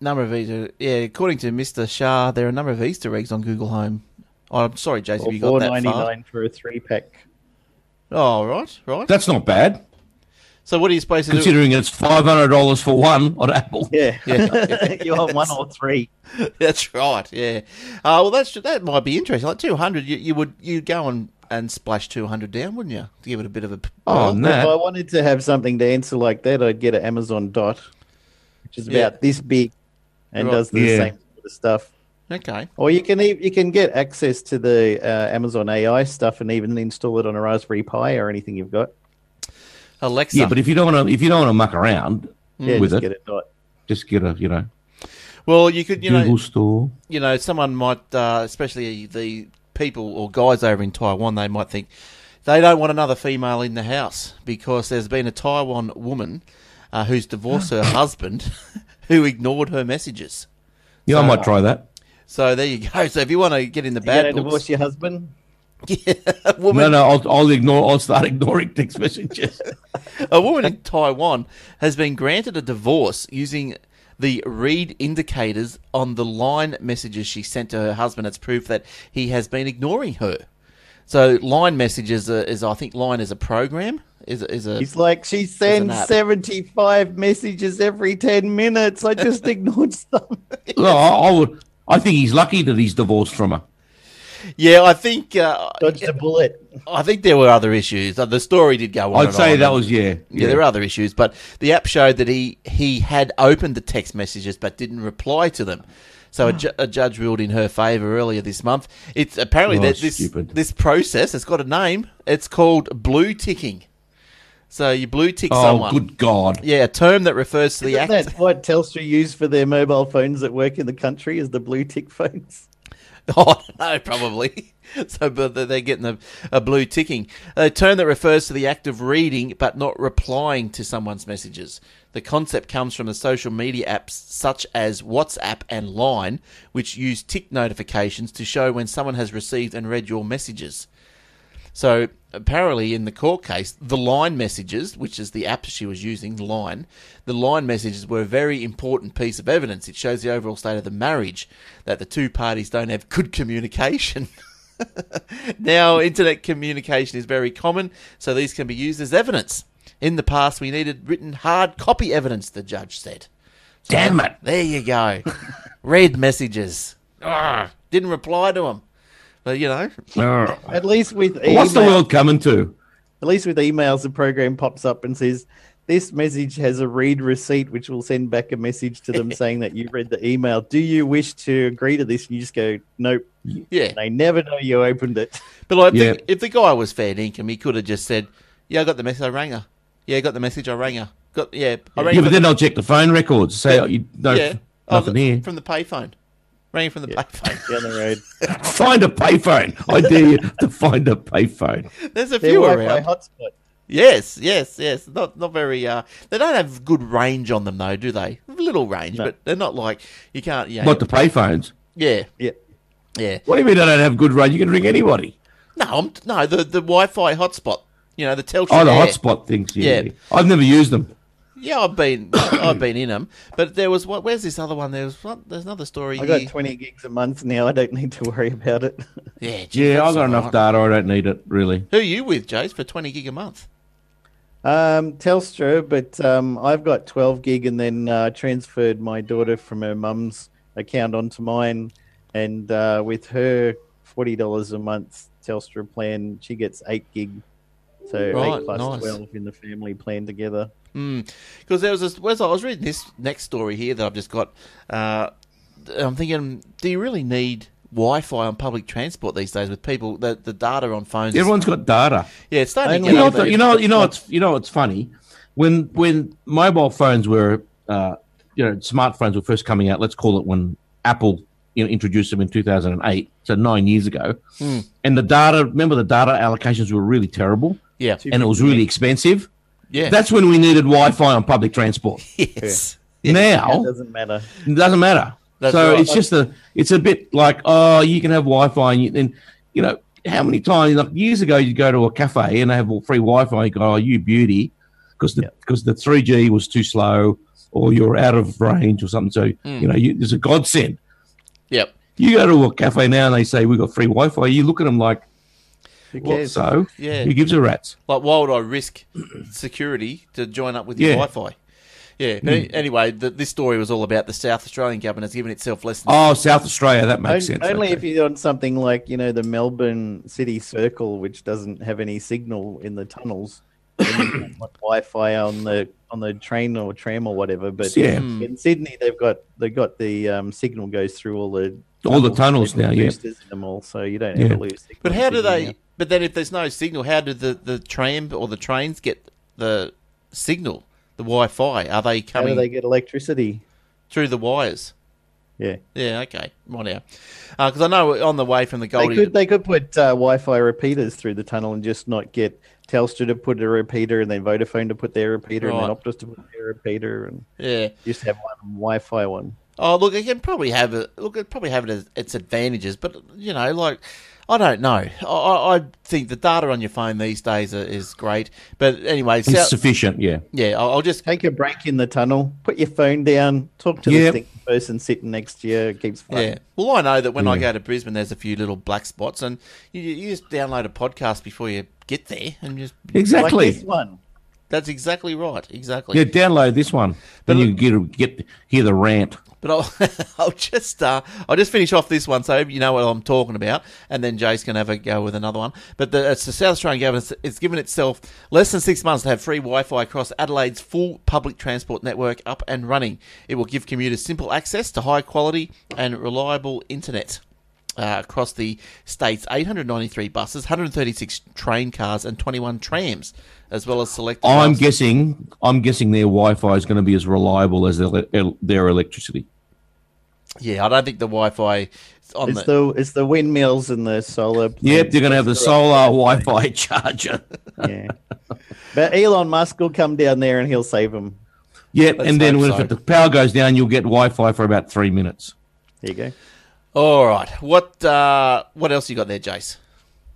number of Easter. Yeah, according to Mister Shah, there are a number of Easter eggs on Google Home. Oh, I'm sorry, Jason, Or you got four that far. ninety-nine for a three-pack. Oh, right, right. That's not bad, So what are you supposed to do? considering it's five hundred dollars for one on Apple. Yeah, Yeah. you want one or three. That's right. Yeah. Uh, well, that's that might be interesting. Like two hundred, you, you would you go and, and splash two hundred down, wouldn't you? To give it a bit of a. Oh, no! If I wanted to have something to answer like that, I'd get an Amazon Dot, which is Yeah. about this big and Right. does the Yeah. same sort of stuff. Okay. Or you can e- you can get access to the uh, Amazon AI stuff and even install it on a Raspberry Pi or anything you've got. Alexa. Yeah, but if you don't want to, if you don't want to muck around Yeah, with just it, get it Dot. just get a you know well, you could, you Google know, Store. you know, someone might, uh, especially the people or guys over in Taiwan, they might think they don't want another female in the house because there's been a Taiwan woman uh, who's divorced her husband who ignored her messages. Yeah, I might try that. So there you go. So if you want to get in the You bad going to books, divorce your husband? yeah, a woman, No, no, I'll, I'll ignore. I'll start ignoring text messages. A woman in Taiwan has been granted a divorce using the read indicators on the Line messages she sent to her husband It's proof that he has been ignoring her. So Line messages are, is I think Line is a program is is a He's like, she sends 75 messages every 10 minutes. I just ignored some. Well, I, I would. I think he's lucky that he's divorced from her. yeah. I think uh, Dodged a bullet. I think there were other issues. Uh, The story did go on. I'd and say on, that and- was yeah. Yeah, there are other issues, but the app showed that he, he had opened the text messages but didn't reply to them. So a, hmm. ju- a judge ruled in her favour earlier this month. It's apparently Oh, that this stupid. this process it's got a name. It's called blue ticking. So you blue tick Oh, someone. Oh, good God! Yeah, a term that refers to the Isn't act. that what Telstra use for their mobile phones that work in the country is the blue tick phones? Oh no, probably. So, but they're- getting a, a blue ticking. A term that refers to the act of reading but not replying to someone's messages. The concept comes from the social media apps such as WhatsApp and Line, which use tick notifications to show when someone has received and read your messages. So apparently, in the court case, the Line messages, which is the app she was using, Line, the Line messages were a very important piece of evidence. It shows the overall state of the marriage that the two parties don't have good communication. now, internet communication is very common, so these can be used as evidence. In the past, we needed written hard copy evidence, the judge said. Damn it! There you go. Read messages. Arrgh. Didn't reply to them. But, you know, At least with What's the world coming to? At least with emails, the program pops up and says, This message has a read receipt, which will send back a message to them saying that you read the email. Do you wish to agree to this? And you just go, Nope. yeah. They never know you opened it. But like, Yeah. if, the, if the guy was fair dinkum, he could have just said, "Yeah, I got the message. I rang her. Yeah, I got the message. I rang her. Got yeah, I rang Yeah, her but then I'll check the phone records. Say, oh, you, no, yeah, Oh, nothing the- here. from the payphone. Rang from the payphone. Down the road. Find a payphone. I dare you to find a payphone. There's a Their few Wi-Fi around. hotspot. Yes, yes, yes. Not not very. Uh, they don't have good range on them though, do they? little range, No. but they're not like you can't. Yeah, What the payphones? yeah, Yeah. yeah. What do you mean they don't have good range? You can ring anybody. No, I'm, no, the the Wi-Fi hotspot. You know, the Telstra. Oh, the Air. hotspot things. Yeah. Yeah. I've never used them. Yeah, I've been I've been in them, but there was what? Where's this other one? There was what? There's another story I got here. 20 gigs a month now. I don't need to worry about it. Yeah, gee, Yeah, I've got enough alright. data. I don't need it really. Who are you with, Jace, for twenty gig a month? Um, Telstra, but um, I've got 12 gig and then uh, transferred my daughter from her mum's account onto mine. And uh, with her $40 a month Telstra plan, she gets 8 gig. So Right, 8 plus nice. 12 in the family plan together. Because there was this. Where's I was reading this next story here that I've just got. Uh, I'm thinking, do you really need Wi-Fi on public transport these days with people the the data on phones? is- Everyone's got data. yeah, it's starting to Only get You know, over. you know, you know, it's you know, it's funny when when mobile phones were, uh, you know, smartphones were first coming out. Let's call it when Apple you know, introduced them in 2008, so nine years ago. Hmm. And the data, remember, the data allocations were really terrible, yeah, and it was really expensive. yeah, That's when we needed Wi-Fi on public transport. yes. Now It doesn't matter. it doesn't matter. That's so right. it's just a, it's a bit like, oh, you can have Wi-Fi, and, you, and you know, how many times, like years ago, you'd go to a cafe and they have all free Wi-Fi. You go, oh, you beauty, because the because the three G was too slow, or you're out of range, or something. So Hmm. you know, you, there's a godsend. Yep. You go to a cafe now and they say we've got free Wi-Fi. You look at them like, Who what? cares? So Yeah. who gives a rat's? Like, why would I risk security to join up with your Yeah. Wi-Fi? Yeah. But any- anyway, the, this story was all about the South Australian government has given itself less than Oh, South Australia, that makes On- sense. Only okay. if you're on something like, you know, the Melbourne City Circle, which doesn't have any signal in the tunnels. Then you can have Wi-Fi on the on the train or tram or whatever. But Yeah. in Sydney, they've got they've got the um, signal goes through all the All the tunnels now, yeah. boosters them all, so you don't Yeah. ever lose. But how do they? now. But then, if there's no signal, how do the, the tram or the trains get the signal, the Wi-Fi? Are they coming? How do they get electricity? through the wires? Yeah, Yeah, okay, right now, because I know on the way from the they could they could put uh, Wi-Fi repeaters through the tunnel and just not get Telstra to put a repeater and then Vodafone to put their repeater and then Optus to put their repeater and yeah. just have one Wi-Fi one. Oh, look, it can probably have it. Look, it probably have it as its advantages, but you know, like I don't know. I, I I think the data on your phone these days are, is great. But anyway, It's so, sufficient, yeah. yeah, I'll, I'll just Take a break in the tunnel, put your phone down, talk to Yep. the person sitting next to you. Keeps fun. Yeah. Well, I know that when I go to Brisbane, there's a few little black spots, and you, you just download a podcast before you get there, and just Like Exactly. this one. That's exactly right, exactly. yeah, download this one. Then But- you can get get hear the rant. But I'll, I'll just uh, I'll just finish off this one so you know what I'm talking about, and then Jace can have a go with another one. But the, it's the South Australian government. It's, it's given itself less than six months to have free Wi-Fi across Adelaide's full public transport network up and running. It will give commuters simple access to high quality and reliable internet. Uh, across the state's 893 buses, 136 train cars, and 21 trams, as well as select. I'm buses. guessing. I'm guessing their Wi-Fi is going to be as reliable as their, their electricity. Yeah, I don't think the Wi-Fi on It's the. the it's the windmills and the solar. Yep, they're going to have the solar Wi-Fi charger. Yeah, but Elon Musk will come down there and he'll save them. Yep, Let's and then hope when so. if the power goes down, you'll get Wi-Fi for about three minutes. There you go. All right, what uh, what else you got there, Jace?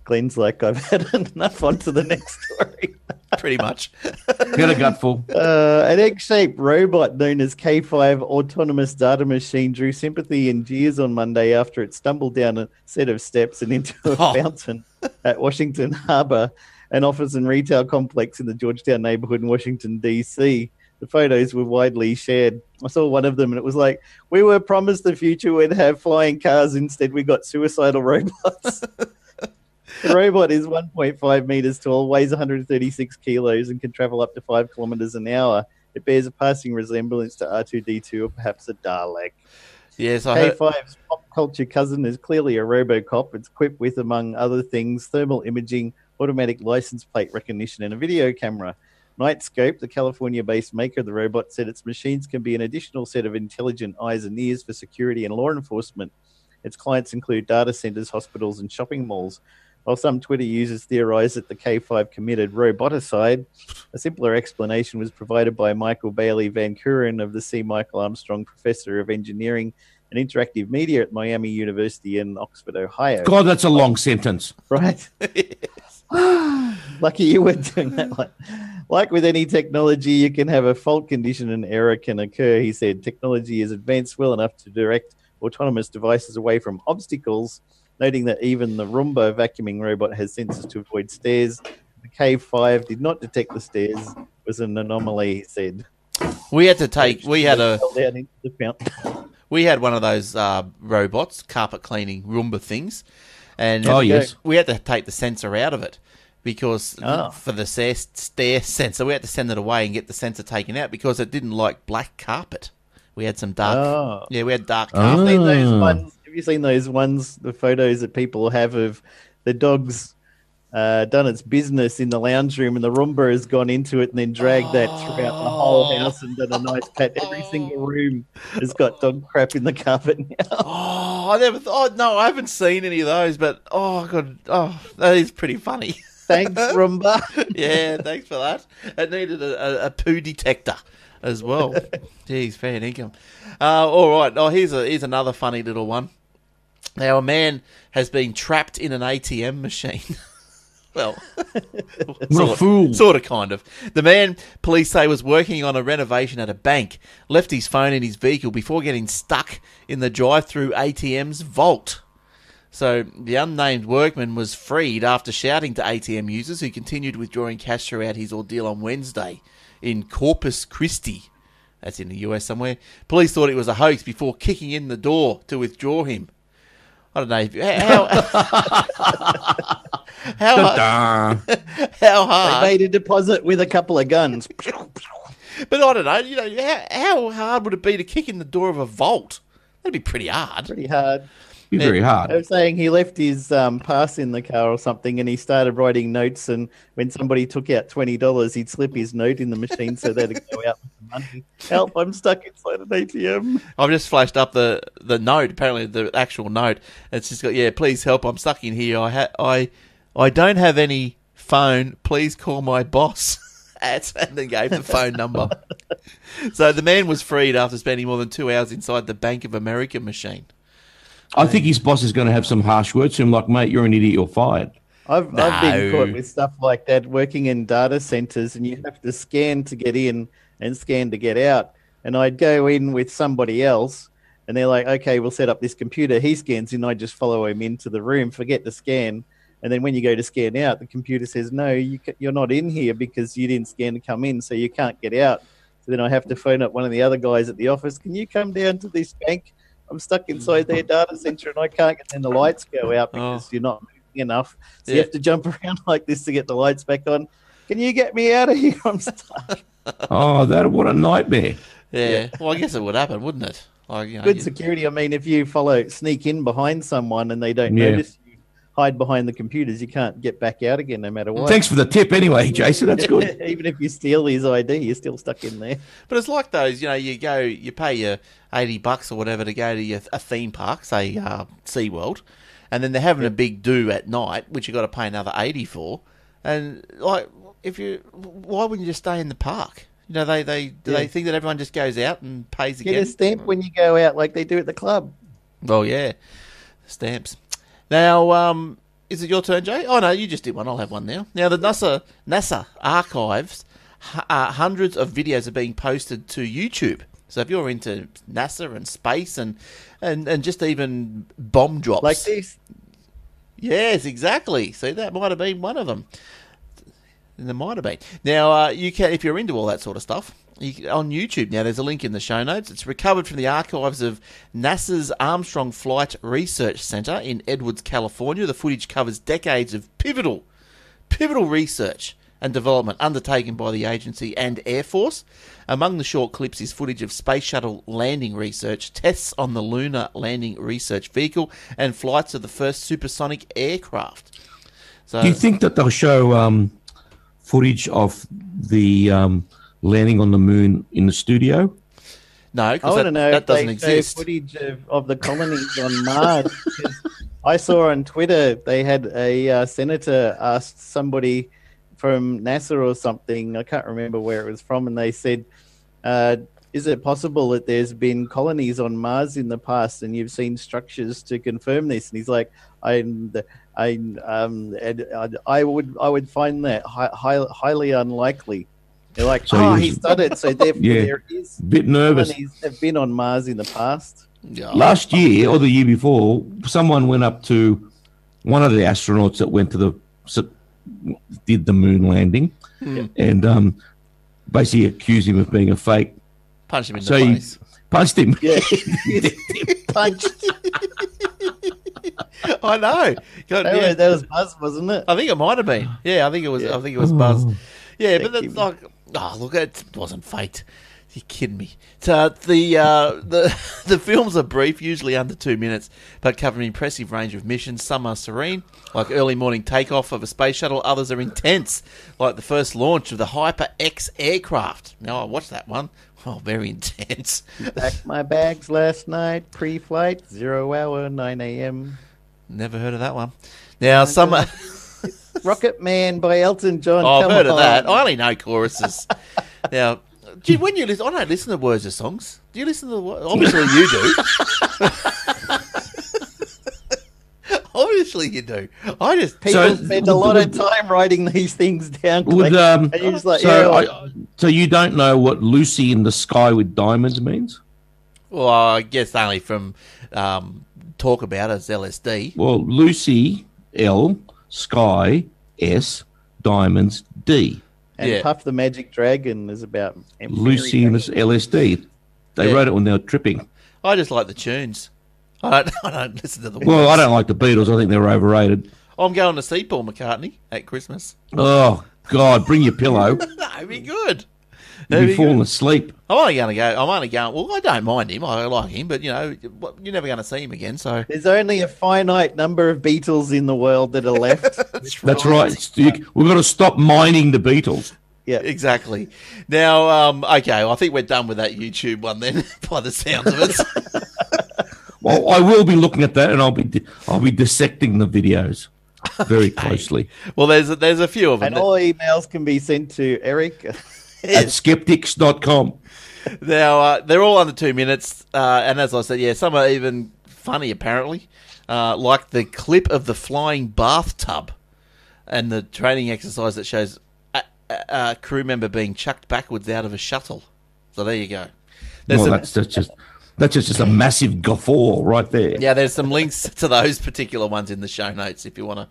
Glenn's like, I've had enough. On to the next story. Pretty much. Got a gutful. Uh, an egg-shaped robot known as K5 autonomous data machine drew sympathy and jeers on Monday after it stumbled down a set of steps and into a Oh. fountain at Washington Harbor, an office and retail complex in the Georgetown neighborhood in Washington D.C. The photos were widely shared. I saw one of them and it was like, "We were promised the future we'd have flying cars. Instead, we got suicidal robots." The robot is 1.5 meters tall, weighs 136 kilos, and can travel up to 5 kilometers an hour. It bears a passing resemblance to R2D2 or perhaps a Dalek. yes, I heard. K5's pop culture cousin is clearly a Robocop. It's equipped with, among other things, thermal imaging, automatic license plate recognition, and a video camera. Knightscope, the California based maker of the robot, said its machines can be an additional set of intelligent eyes and ears for security and law enforcement. Its clients include data centers, hospitals, and shopping malls. While some Twitter users theorized that the K5 committed roboticide, a simpler explanation was provided by Michael Bailey Van Kuren of the C. Michael Armstrong Professor of Engineering and Interactive Media at Miami University in Oxford, Ohio. God, that's a long sentence. Right. Lucky you weren't doing that one. Like with any technology, you can have a fault condition and error can occur. He said technology is advanced well enough to direct autonomous devices away from obstacles, noting that even the Roomba vacuuming robot has sensors to avoid stairs. The K5 did not detect the stairs, it was an anomaly, he said. We had to take. We had a. Down into the. We had one of those uh, robots, carpet cleaning Roomba things, and Oh, yes. we had to take the sensor out of it because Oh. for the stair, stair sensor, we had to send it away and get the sensor taken out because it didn't like black carpet. We had some dark. Oh. Yeah, we had dark Oh. carpet. Have you seen those Ah. ones? Have you seen those ones? The photos that people have of the dogs uh, done its business in the lounge room, and the Roomba has gone into it and then dragged that throughout the whole house and done a nice pat. Every single room has got dog crap in the carpet now. Oh, I never. thought. oh no, I haven't seen any of those, but oh god, oh that is pretty funny. Thanks, Roomba. yeah, thanks for that. It needed a, a, a poo detector as well. Jeez, fair income. Uh, all right. Oh, here's a here's another funny little one. Now, a man has been trapped in an ATM machine. well, What a sort, fool. sort of, kind of. The man, police say, was working on a renovation at a bank, left his phone in his vehicle before getting stuck in the drive-through ATM's vault. So the unnamed workman was freed after shouting to ATM users who continued withdrawing cash throughout his ordeal on Wednesday in Corpus Christi. That's in the US somewhere. Police thought it was a hoax before kicking in the door to withdraw him. I don't know if, how how hard, Da. how They made a deposit with a couple of guns. But I don't know. You know, how, how hard would it be to kick in the door of a vault? That'd be pretty hard. Pretty hard. Be very hard. I hard. was saying he left his um, pass in the car or something, and he started writing notes. And when somebody took out twenty dollars, he'd slip his note in the machine so that it'd go out with the money. Help! I'm stuck inside an ATM. I've just flashed up the, the note. Apparently, the actual note. It's just got yeah. Please help. I'm stuck in here. I ha- I I don't have any phone. Please call my boss. At and then gave the phone number. so the man was freed after spending more than two hours inside the Bank of America machine. I think his boss is going to have some harsh words to him, like, mate, you're an idiot, you're fired. I've I've been caught with stuff like that working in data centers, and you have to scan to get in and scan to get out. And I'd go in with somebody else, and they're like, "Okay, we'll set up this computer." He scans in, I just follow him into the room, forget to scan, and then when you go to scan out, the computer says, "No, you you're not in here because you didn't scan to come in, so you can't get out." So then I have to phone up one of the other guys at the office. Can you come down to this bank? I'm stuck inside their data center and I can't get. Then the lights go out oh. because Oh. you're not moving enough. So Yeah. you have to jump around like this to get the lights back on. Can you get me out of here? I'm stuck. Oh, that what a nightmare. Yeah. Well, I guess it would happen, wouldn't it? Like, you know, Good security. I mean, if you follow, sneak in behind someone and they don't Yeah. notice you, hide behind the computers, you can't get back out again no matter what. Thanks for the tip anyway, Jason. That's good. Even if you steal his ID, you're still stuck in there. But it's like those, you know, you go, you pay your eighty bucks or whatever to go to your, a theme park, say uh, SeaWorld, and then they're having a big do at night, which you got to pay another eighty for. And like, if you, why wouldn't you just stay in the park? You know, they they do Yeah. they think that everyone just goes out and pays Get again? a stamp when you go out, like they do at the club. Well, yeah, stamps. Now, um, is it your turn, Jay? Oh no, you just did one. I'll have one now. Now, the NASA NASA archives, uh, hundreds of videos are being posted to YouTube. So if you're into NASA and space and and, and just even bomb drops, Like this. Yes, exactly. See, that might have been one of them. And there might have been. Now, uh, you can if you're into all that sort of stuff. You, on YouTube now, there's a link in the show notes. It's recovered from the archives of NASA's Armstrong Flight Research Center in Edwards, California. The footage covers decades of pivotal, pivotal research and development undertaken by the agency and Air Force. Among the short clips is footage of space shuttle landing research, tests on the Lunar Landing Research Vehicle, and flights of the first supersonic aircraft. So, Do you think that they'll show um, footage of the um, landing on the moon in the studio? no, I because want to know that if they doesn't show exist. footage of, of the colonies on Mars. I saw on Twitter they had a uh, senator asked somebody from NASA or something. I can't remember where it was from, and they said, uh, "Is it possible that there's been colonies on Mars in the past, and you've seen structures to confirm this?" And he's like, "I, I, um, I, I would, I would find that hi, hi, highly unlikely." They're like, So "Oh, he he's was- done it, so therefore Yeah. there is." Bit nervous. Colonies have been on Mars in the past. Yeah. Last year or the year before, someone went up to one of the astronauts that went to the did the moon landing, and um, basically accused him of being a fake. Punch him in So the you- face. Punched him. Yeah, punched. I know. God, That, yeah. was, that was Buzz, wasn't it? I think it might have been. Yeah, I think it was. I think it was Oh. Buzz. Yeah, but that's you. like, oh look, it wasn't fate. You kidding me? So the uh, the the films are brief, usually under two minutes, but cover an impressive range of missions. Some are serene, like early morning takeoff of a space shuttle. Others are intense, like the first launch of the Hyper X aircraft. Now I watched that one. Oh, very intense. Packed my bags last night, pre-flight, zero hour, nine a.m. Never heard of that one. Now some. Are, Rocket Man by Elton John. Oh, I've come heard of on. that. I only know choruses. now, gee, when you listen, I don't listen to words of songs. Do you listen to the words? Obviously, you do. Obviously, you do. I just People So- spend a lot of time writing these things down. Would, Like, um, and you're just like, so, yeah, I, so you don't know what Lucy in the sky with diamonds means? well, I guess only from um, talk about as LSD. Well, Lucy L Sky S Diamonds D. and yeah. Puff the Magic Dragon is about Lucy and LSD. They Yeah. wrote it when they were tripping. I just like the tunes. I don't. I don't listen to the words. Well, I don't like the Beatles. I think they're overrated. I'm going to see Paul McCartney at Christmas. Oh God, bring your pillow. That'd be good. You'll That'd be be falling good. asleep. I'm only going to go. I'm only going. Well, I don't mind him. I like him, but you know, you're never going to see him again. So There's only a finite number of Beatles in the world that are left. That's right. It's- you- we've got to stop mining the Beatles. yeah. exactly. Now, um, okay, I think we're done with that YouTube one then, by the sounds of it. Well, I will be looking at that, and I'll be I'll be dissecting the videos very closely well, there's a, there's a few of them. And all emails can be sent to Eric. at skeptics.com. Now uh, they're all under two minutes, uh, and as I said, yeah, some are even funny apparently, uh, like the clip of the flying bathtub and the training exercise that shows a, a, a crew member being chucked backwards out of a shuttle. So there you go. There's Well, some- that's, that's just that's just, just a massive guffaw right there. Yeah, there's some links to those particular ones in the show notes if you want to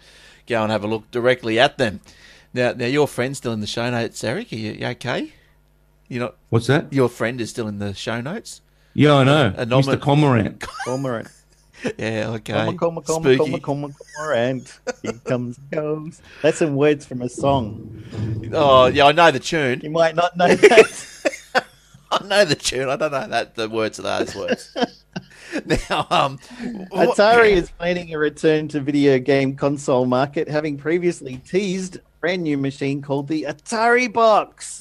go and have a look directly at them. Now, now your friend's still in the show notes, Eric. Are you, you okay? You know, What's that? your friend is still in the show notes. Yeah, I know. A nomin- Mr. Cormorant. Cormorant. Yeah, okay. Comma, comma, cormorant. Here comes goes. That's some words from a song. Oh, yeah, I know the tune. You might not know that. I know the tune. I don't know that the words of those words. now, um, what- Atari is planning a return to video game console market, having previously teased a brand new machine called the Atari Box.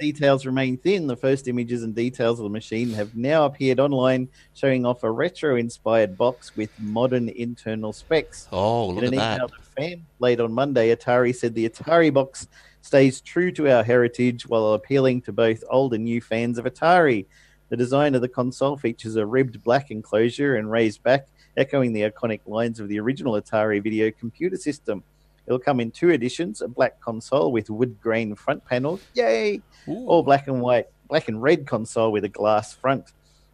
Details remain thin, the first images and details of the machine have now appeared online, showing off a retro-inspired box with modern internal specs. Oh, look In at an email that. to fan late on Monday, Atari said the Atari box stays true to our heritage while appealing to both old and new fans of Atari. The design of the console features a ribbed black enclosure and raised back, echoing the iconic lines of the original Atari video computer system. It'll come in two editions: a black console with wood grain front panel, yay, Ooh. or black and white, black and red console with a glass front.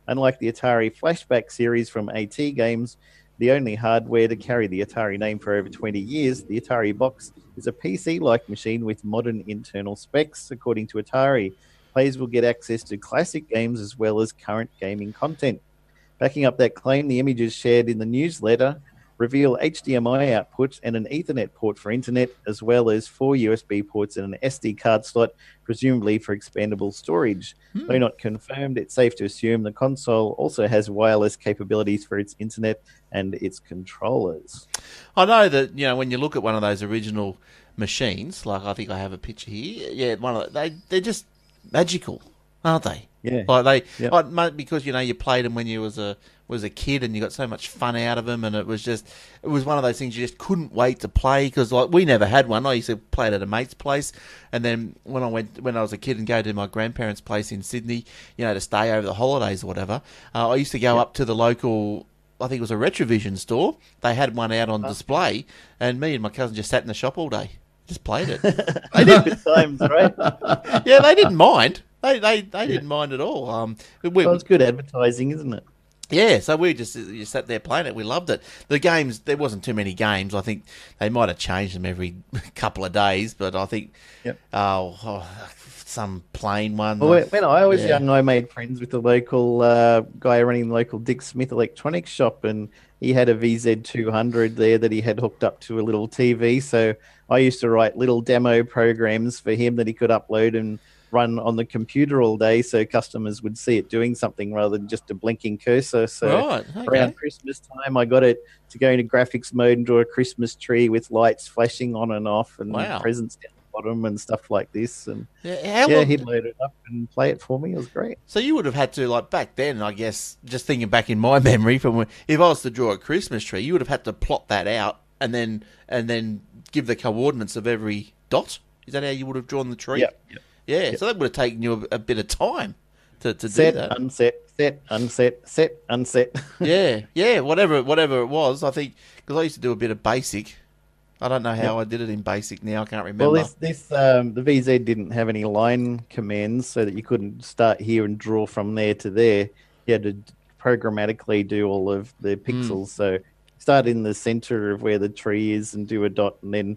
Unlike the Atari Flashback series from AtGames, the only hardware to carry the Atari name for over 20 years, the Atari Box is a PC like machine with modern internal specs, according to Atari. Players will get access to classic games as well as current gaming content. Backing up that claim, the images shared in the newsletter reveal HDMI output and an Ethernet port for internet, as well as four USB ports and an SD card slot, presumably for expandable storage. Hmm. Though not confirmed, it's safe to assume the console also has wireless capabilities for its internet and its controllers. I know that you know when you look at one of those original machines, like I think I have a picture here. Yeah, one of the, they they're just magical, aren't they? Yeah. Like they, Yep. like, because you know you played them when you was a was a kid and you got so much fun out of them, and it was just it was one of those things you just couldn't wait to play because like we never had one. I used to play it at a mate's place, and then when I went when I was a kid and go to my grandparents' place in Sydney, you know, to stay over the holidays or whatever, uh, I used to go up to the local. I think it was a Retrovision store. They had one out on display, and me and my cousin just sat in the shop all day, just played it. I did times, right? yeah, they didn't mind. They they, they didn't mind at all. Um, we, Well, it's good advertising, isn't it? Yeah, so we just just sat there playing it. We loved it. The games there wasn't too many games. I think they might have changed them every couple of days, but I think Yep. oh, oh, some plain one. Well, when- when I was Yeah. young, I made friends with the local uh, guy running the local Dick Smith electronics shop, and he had a VZ200 there that he had hooked up to a little TV. So I used to write little demo programs for him that he could upload and run on the computer all day, so customers would see it doing something rather than just a blinking cursor. So right, okay. around Christmas time, I got it to go into graphics mode and draw a Christmas tree with lights flashing on and off and Wow. presents down the bottom and stuff like this. And Yeah, how yeah, long- he'd load it up and play it for me. It was great. So you would have had to like back then, I guess. Just thinking back in my memory from when, if I was to draw a Christmas tree, you would have had to plot that out and then and then give the coordinates of every dot. Is that how you would have drawn the tree? Yep. Yeah. So that would have taken you a, a bit of time to, to do Set, that. unset, set, unset, set, unset. yeah, yeah. Whatever, whatever it was. I think because I used to do a bit of basic. I don't know how I did it in basic now. I can't remember. well, this this um, the VZ didn't have any line commands, so that you couldn't start here and draw from there to there. You had to programmatically do all of Hmm. the pixels. So start in the center of where the tree is and do a dot, and then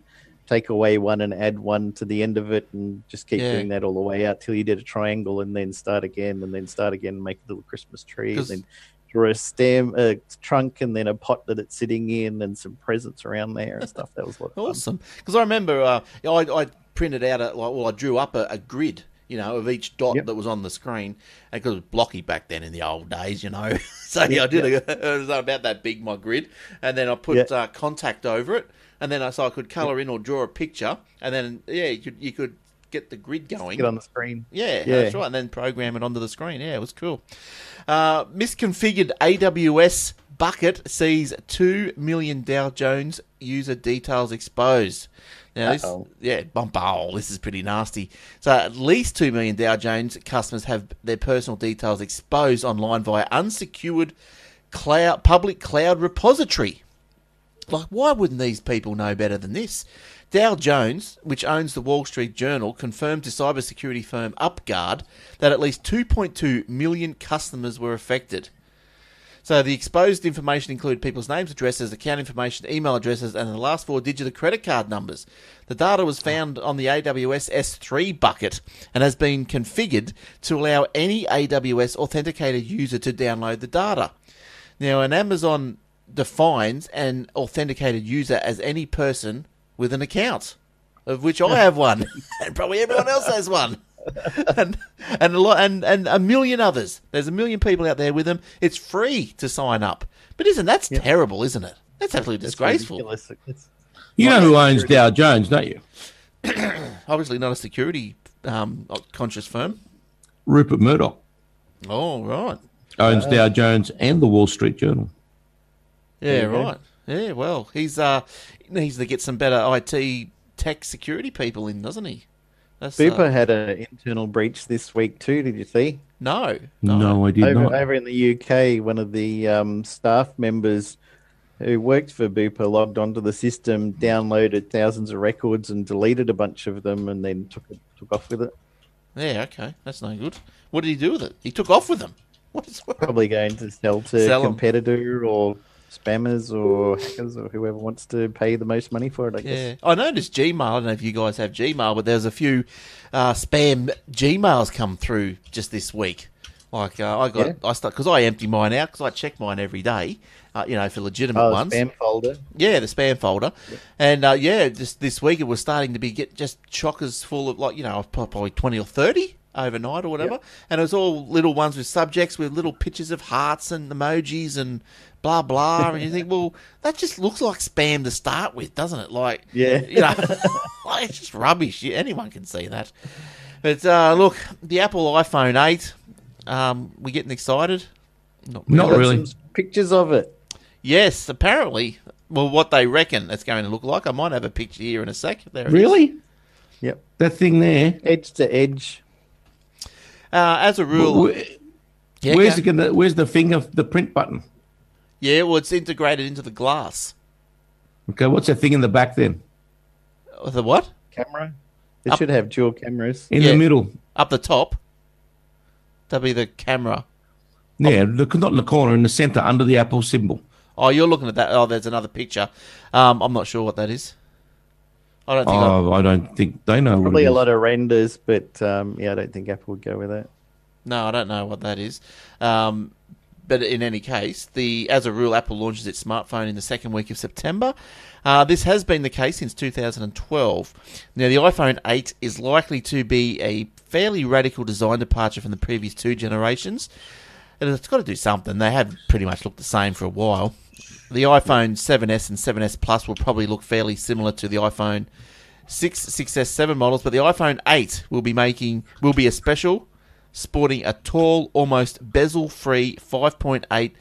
take away one and add one to the end of it, and just keep Yeah. doing that all the way out till you did a triangle, and then start again, and then start again, and make a little Christmas tree, and then draw a stem, a trunk, and then a pot that it's sitting in, and some presents around there and stuff. That was a. Awesome. Because I remember uh, I, I printed out a like, well, I drew up a, a grid, you know, of each dot Yep. that was on the screen, because it was blocky back then in the old days, you know. so yeah, I did a, it was about that big my grid, and then I put Yeah. uh, contact over it, and then I so I could color in or draw a picture, and then yeah, you could you could get the grid going. Get on the screen. Yeah, Yeah. that's right. And then program it onto the screen. Yeah, it was cool. Uh, misconfigured AWS bucket sees 2 million Dow Jones user details exposed. Now, this, yeah, oh, this is pretty nasty. So, at least 2 million Dow Jones customers have their personal details exposed online via unsecured cloud, public cloud repository. Like, why wouldn't these people know better than this? Dow Jones, which owns the Wall Street Journal, confirmed to cybersecurity firm UpGuard that at least 2.2 million customers were affected. So the exposed information included people's names, addresses, account information, email addresses, and the last four digit of credit card numbers. The data was found on the AWS S3 bucket and has been configured to allow any AWS authenticated user to download the data. Now, an Amazon defines an authenticated user as any person with an account, of which I have one, and probably everyone else has one, and and a lot, and and a million others. There's a million people out there with them. It's free to sign up, but isn't that's terrible, isn't it? That's absolutely It's disgraceful. You know who owns Dow Jones, don't you? Obviously, not a security um, conscious firm. Rupert Murdoch Oh right, owns Dow Jones and the Wall Street Journal. yeah, There you go. right, yeah. Well, he's uh he needs to get some better IT tech security people in, doesn't he? That's, uh, Bupa had an internal breach this week too. Did you see? no, No, I did over, not. over in the UK, one of the um, staff members who worked for Bupa logged onto the system, downloaded thousands of records, and deleted a bunch of them, and then took it, took off with it. Yeah, okay, that's no good. What did he do with it? He took off with them. What is Probably going to sell to Sell 'em. competitor or spammers or hackers or whoever wants to pay the most money for it. I guess. Yeah, I noticed Gmail. I don't know if you guys have Gmail, but there's a few uh, spam Gmails come through just this week. Like uh, I got, Yeah. I start because I empty mine out because I check mine every day. Uh, you know, for legitimate Oh, ones. spam folder. Yeah, the spam folder, and uh, yeah, just this week it was starting to be get just chockers full of like you know probably twenty or thirty overnight or whatever, and it was all little ones with subjects with little pictures of hearts and emojis and blah blah, and you think, well, that just looks like spam to start with, doesn't it? Like, Yeah. you know, like, it's just rubbish. Anyone can see that. But uh, look, the Apple iPhone eight, um, we getting excited. Not Not really. some pictures of it. Yes, apparently. Well, what they reckon it's going to look like. I might have a picture here in a sec. There it is. Really? Yep. That thing there. Edge to edge. Uh, as a rule, Where- yeah, where's go- it gonna, Where's the finger? The print button. yeah, well, it's integrated into the glass. Okay. What's that thing in the back then? Uh, The what? Camera. It Up- should have dual cameras. In Yeah. the middle. Up the top. That'll be the camera. Yeah, the, not in the corner, in the center, under the Apple symbol. Oh, you're looking at that. Oh, there's another picture. Um, I'm not sure what that is. I don't think. I, Oh, I don't think they know. Probably what it a is. lot of renders, but um, yeah, I don't think Apple would go with that. no, I don't know what that is. Um, but in any case, the as a rule, Apple launches its smartphone in the second week of September. Uh, this has been the case since 2012. Now, the iPhone 8 is likely to be a fairly radical design departure from the previous two generations. It's got to do something. They have pretty much looked the same for a while. The iPhone 7S and 7S Plus will probably look fairly similar to the iPhone 6, 6S, 7 models, but the iPhone 8 will be making will be a special, sporting a tall, almost bezel-free 5.8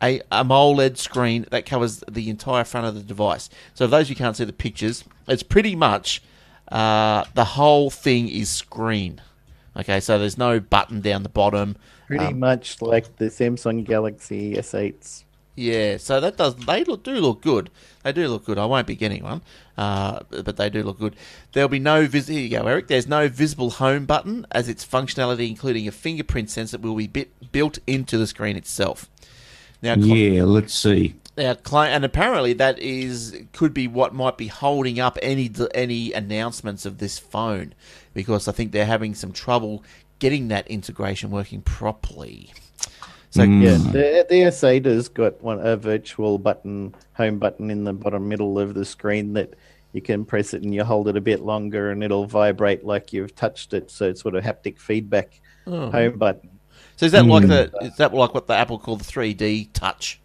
a AMOLED screen that covers the entire front of the device. So, for those who can't see the pictures, it's pretty much uh, the whole thing is screen. Okay, so there's no button down the bottom. Pretty Um, much like the Samsung Galaxy S8s. Yeah, so that does they look, do look good. They do look good. I won't be getting one, uh, but they do look good. There'll be no vis- here you go, Eric. There's no visible home button as its functionality, including a fingerprint sensor, will be bit, built into the screen itself. Now, cl- Yeah, let's see. now, cli- and apparently that is could be what might be holding up any any announcements of this phone, because I think they're having some trouble getting that integration working properly. So Mm. Yeah, the, the S8 has got one a virtual button, home button in the bottom middle of the screen that you can press it and you hold it a bit longer and it'll vibrate like you've touched it. So it's sort of haptic feedback Oh. home button. So is that like Hmm. the is that like what the Apple called the 3D touch?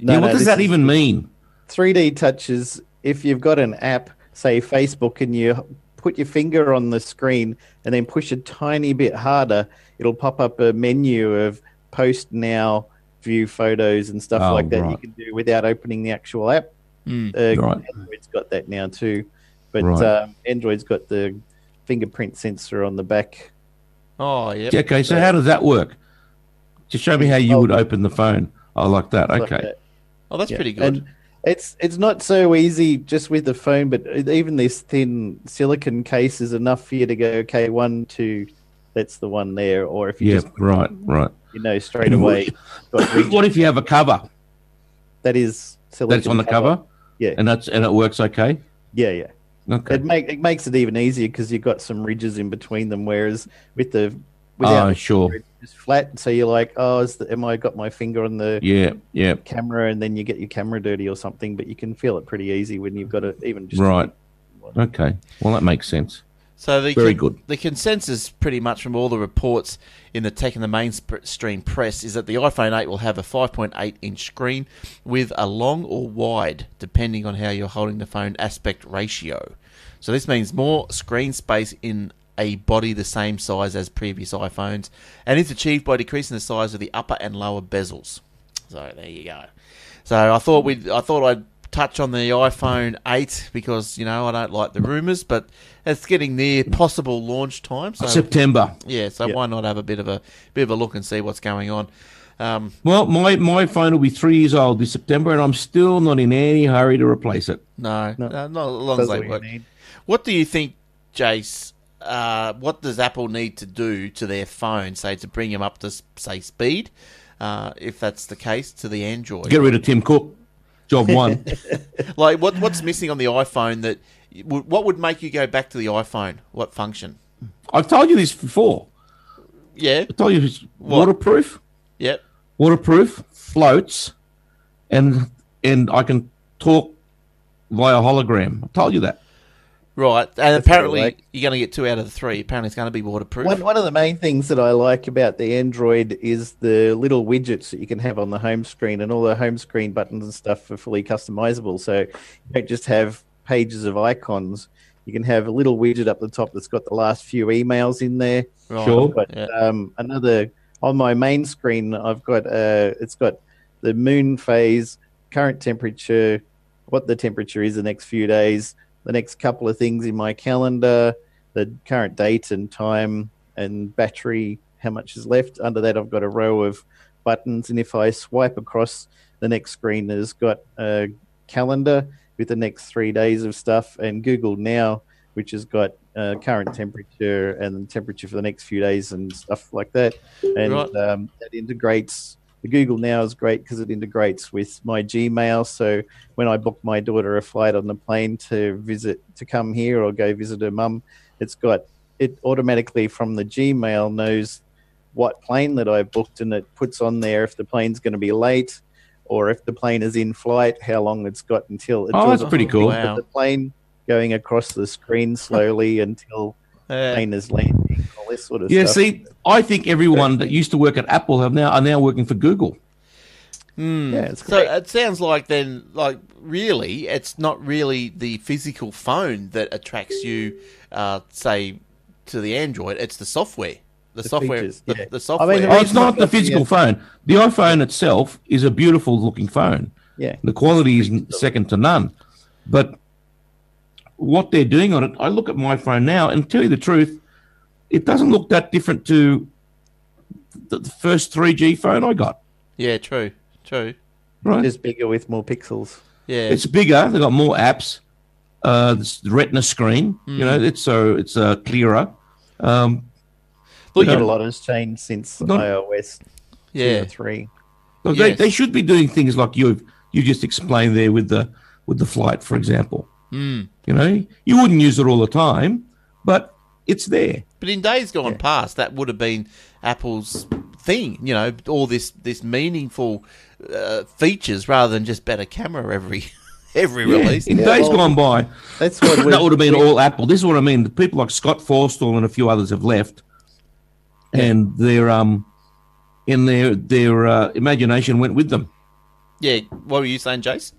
No, yeah, what no, does that even mean? 3D touches, if you've got an app, say Facebook, and you put your finger on the screen and then push a tiny bit harder, it'll pop up a menu of post now, view photos, and stuff Oh, like that you can do without opening the actual app. Mm. Uh, Right. Android's got that now too. But Right. um, Android's got the fingerprint sensor on the back. Oh, yeah. Yeah, Okay, so how does that work? Just show me how you Oh. would open the phone. I like that. like Okay. that. Oh, that's Yeah. pretty good. And it's it's not so easy just with the phone, but even this thin silicon case is enough for you to go, okay, one, two, that's the one there. Or if you Yeah, just right, right. you know straight away, reach- What if you have a cover that is silicon. that's on the cover Yeah, and that's and it works okay? yeah, yeah. Okay. It make it makes it even easier because you've got some ridges in between them. Whereas with the without Oh, sure. Finger, it's just flat, so you're like, oh, is the, am I got my finger on the Yeah, yeah. camera, and then you get your camera dirty or something. But you can feel it pretty easy when you've got it even just Right. Okay. Well, that makes sense. So the Very good. The consensus, pretty much from all the reports in the tech and the mainstream press, is that the iPhone 8 will have a 5.8 inch screen with a long or wide, depending on how you're holding the phone, aspect ratio. So this means more screen space in a body the same size as previous iPhones, and it's achieved by decreasing the size of the upper and lower bezels. So there you go. So I thought we I thought I'd touch on the iPhone 8 because you know I don't like the rumors, but it's getting near possible launch time. So September. yeah, so Yeah. why not have a bit of a bit of a look and see what's going on? Um, Well, my, my phone will be three years old this September, and I'm still not in any hurry to replace it. no, No. no, not as long as Does they what work. What do you think, Jace? Uh, what does Apple need to do to their phone, say, to bring them up to say speed? Uh, if that's the case, to the Android. Get rid of Tim Cook. Job one. Like, what what's missing on the iPhone that what would make you go back to the iPhone? What function? I've told you this before. Yeah, I told you it's What? waterproof, yep. waterproof, floats, and and I can talk via hologram. I told you that. Right, and That's apparently like. you're going to get two out of the three. Apparently, it's going to be waterproof. One, one of the main things that I like about the Android is the little widgets that you can have on the home screen, and all the home screen buttons and stuff are fully customizable. So you don't just have pages of icons. You can have a little widget up the top that's got the last few emails in there. Right. Sure. But Yeah. um, another on my main screen, I've got uh, it's got the moon phase, current temperature, what the temperature is the next few days, the next couple of things in my calendar, the current date and time, and battery, how much is left. Under that, I've got a row of buttons, and if I swipe across, the next screen has got a calendar with the next three days of stuff, and Google Now, which has got uh, current temperature and temperature for the next few days and stuff like that. And Right. um, that integrates. The Google Now is great because it integrates with my Gmail. So when I book my daughter a flight on the plane to visit, to come here or go visit her mum, it's got it automatically from the Gmail knows what plane that I booked and it puts on there if the plane's going to be late or if the plane is in flight, how long it's got until it Oh, draws that's pretty cool. Wow. The plane going across the screen slowly until the Uh, plane is landing, all this sort of Yeah, stuff. see, I think everyone that used to work at Apple have now are now working for Google. yeah, it's so it sounds like then, like really, it's not really the physical phone that attracts you, uh, say, to the Android. It's the software. The, The software. features, the, yeah. the I software. mean, the Oh, it's not the physical phone. The iPhone itself is a beautiful looking phone. yeah. The quality is second to none. But what they're doing on it, I look at my phone now and tell you the truth, it doesn't look that different to the, the first 3G phone I got. yeah, true, true. Right? Just bigger with more pixels. Yeah, It's bigger. They've got more apps. Uh, this Retina screen. You know, it's so it's uh, clearer. Um, Look, Not you- a lot has changed since Not- iOS two yeah, or three. look, Yes. they, they should be doing things like you you just explained there with the with the flight, for example. Mm. You know, you wouldn't use it all the time, but it's there. But in days gone past, that would have been Apple's thing. You know, all this this meaningful uh, features rather than just better camera every every release. In Yeah, days well, gone by, That's what that would have been all Apple. This is what I mean. The people like Scott Forstall and a few others have left, and their um, in their their uh, imagination went with them. Yeah, what were you saying, Jace?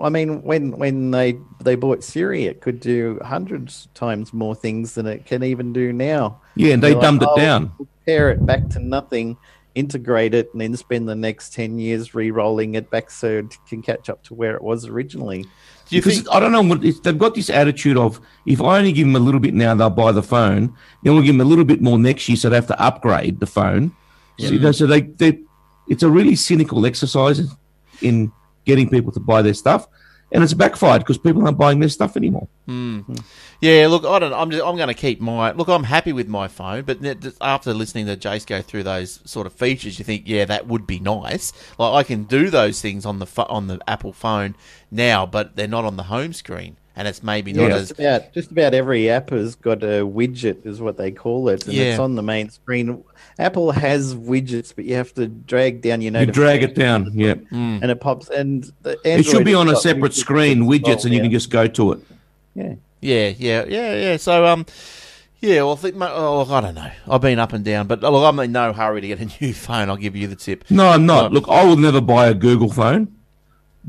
I mean, when when they they bought Siri, it could do hundreds times more things than it can even do now. Yeah, and they They're like, dumbed it "Oh, down. we'll it back to nothing, integrate it, and then spend the next ten years re-rolling it back so it can catch up to where it was originally. Do you Because think? I don't know what they've got this attitude of if I only give them a little bit now, they'll buy the phone. Then we'll give them a little bit more next year, so they have to upgrade the phone. So, you know, so they, they, it's a really cynical exercise in getting people to buy their stuff, and it's backfired because people aren't buying their stuff anymore. Hmm. Yeah, look, I don't. I'm just, I'm going to keep my look. I'm happy with my phone, but after listening to Jace go through those sort of features, you think, yeah, that would be nice. Like I can do those things on the on the Apple phone now, but they're not on the home screen, and it's maybe not Yeah, as just about just about every app has got a widget, is what they call it, and Yeah. it's on the main screen. Apple has widgets, but you have to drag down your You drag it down, yeah. Mm. and it pops. And the It should be on a separate widgets screen, widgets, well and you now. can just go to it. yeah. Yeah, yeah, yeah, yeah. So, um, yeah. Well, I think, ma- oh, I don't know. I've been up and down, but look, I'm in no hurry to get a new phone. I'll give you the tip. No, I'm not. Um, Look, I will never buy a Google phone,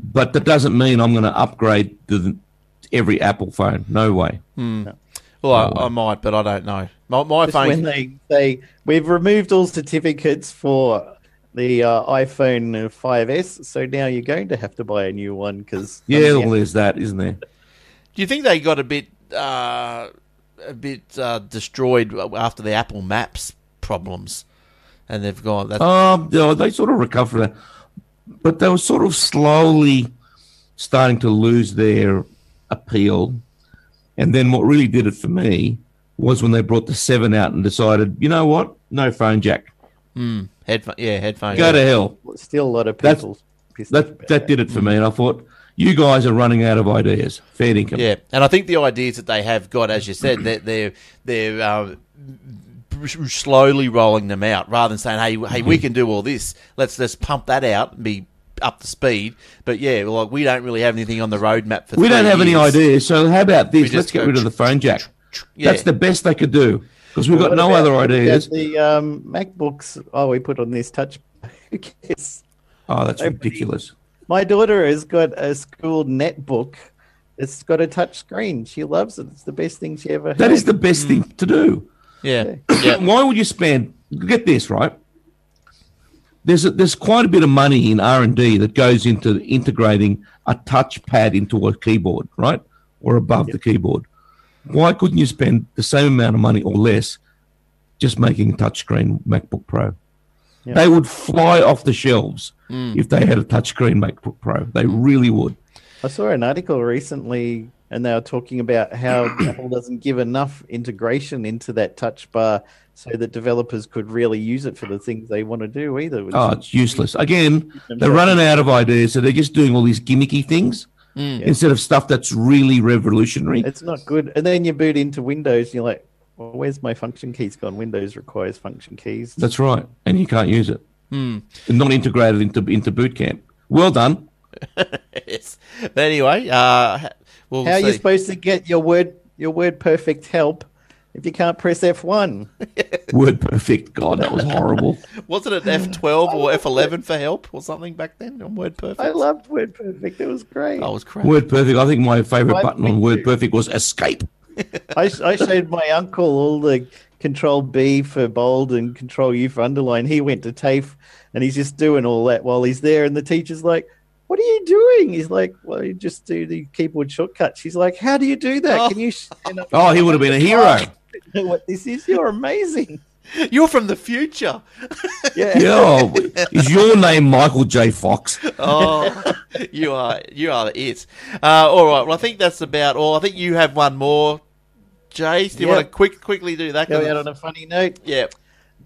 but that doesn't mean I'm going to upgrade to the, every Apple phone. No way. Well, Oh, I, I might, but I don't know. My, my Just when phone. they say we've removed all certificates for the uh, iPhone 5s, so now you're going to have to buy a new one because Yeah, well, there's that, isn't there? Do you think they got a bit, uh, a bit uh, destroyed after the Apple Maps problems, and they've gone? That's, Um, no, they sort of recovered that, but they were sort of slowly starting to lose their appeal. And then what really did it for me was when they brought the seven out and decided, you know what, no phone jack, mm, headphone. Yeah, headphones. go to hell. still a lot of That's- people pissed That that did it for me, and I thought you guys are running out of ideas. Fair dinkum. Yeah, and I think the ideas that they have got, as you said, they're they're, they're uh, slowly rolling them out rather than saying, "Hey, hey, Mm-hmm. we can do all this. Let's just pump that out and be up to speed." But yeah, like we don't really have anything on the roadmap for. We don't three have any years. ideas, so how about this? Let's get rid of the phone jack. Yeah. That's the best they could do because we've got What no about- other ideas. The um, MacBooks. Oh, we put on this touch. Who cares? Oh, that's Nobody- ridiculous. My daughter has got a school netbook. It's got a touch screen. She loves it. It's the best thing she ever. That had. is the best thing to do. Yeah, yeah. Why would you spend get this right. There's a, there's quite a bit of money in R and D that goes into integrating a touchpad into a keyboard, right, or above the keyboard. Why couldn't you spend the same amount of money or less just making a touchscreen MacBook Pro? Yeah. They would fly off the shelves mm. if they had a touchscreen MacBook Pro. They mm. really would. I saw an article recently, and they were talking about how Apple doesn't give enough integration into that touch bar so that developers could really use it for the things they want to do either. which Oh, it's useless. Again, they're running out of ideas, so they're just doing all these gimmicky things mm. instead of stuff that's really revolutionary. It's not good. And then you boot into Windows, and you're like, well, where's my function keys gone? Windows requires function keys. That's right, and you can't use it. Hmm. It's not integrated into into Boot Camp. Well done. yes. But anyway, uh, we'll How are you see. supposed to get your word your word perfect help if you can't press F1? Word perfect. God, that was horrible. Wasn't it F12 or F11 for help or something back then on Word Perfect? I loved word perfect. It was great. Oh, it was crap. Word perfect. I think my favorite Why button on Word you? perfect was escape. I, I showed my uncle all the control B for bold and control U for underline. He went to TAFE and he's just doing all that while he's there. And the teacher's like, What are you doing? He's like, Well, you just do the keyboard shortcuts. She's like, How do you do that? Oh. Can you stand Oh, he would have been a hero. what this is? You're amazing. You're from the future. Yeah. Yeah. Is your name Michael J. Fox? Oh, you are you are it. Uh, all right. Well, I think that's about all. I think you have one more. Jace, do you Yeah. want to quick quickly do that? Go out on a funny note. yeah.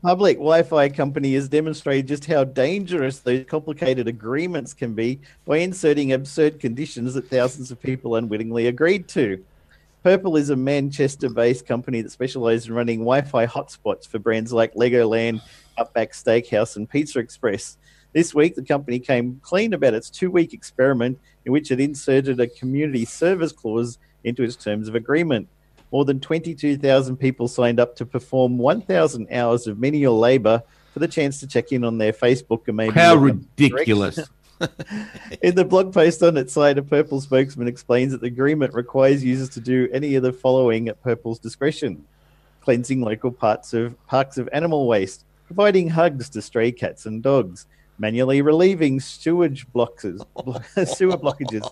Public Wi Fi company has demonstrated just how dangerous those complicated agreements can be by inserting absurd conditions that thousands of people unwittingly agreed to. Purple is a Manchester based company that specializes in running Wi Fi hotspots for brands like Legoland, Outback Steakhouse, and Pizza Express. This week, the company came clean about its two week experiment in which it inserted a community service clause into its terms of agreement. More than 22,000 people signed up to perform 1,000 hours of menial labor for the chance to check in on their Facebook and maybe. How ridiculous. in the blog post on its site, a Purple spokesman explains that the agreement requires users to do any of the following at Purple's discretion cleansing local parts of parks of animal waste, providing hugs to stray cats and dogs, manually relieving sewage blockers, sewer blockages,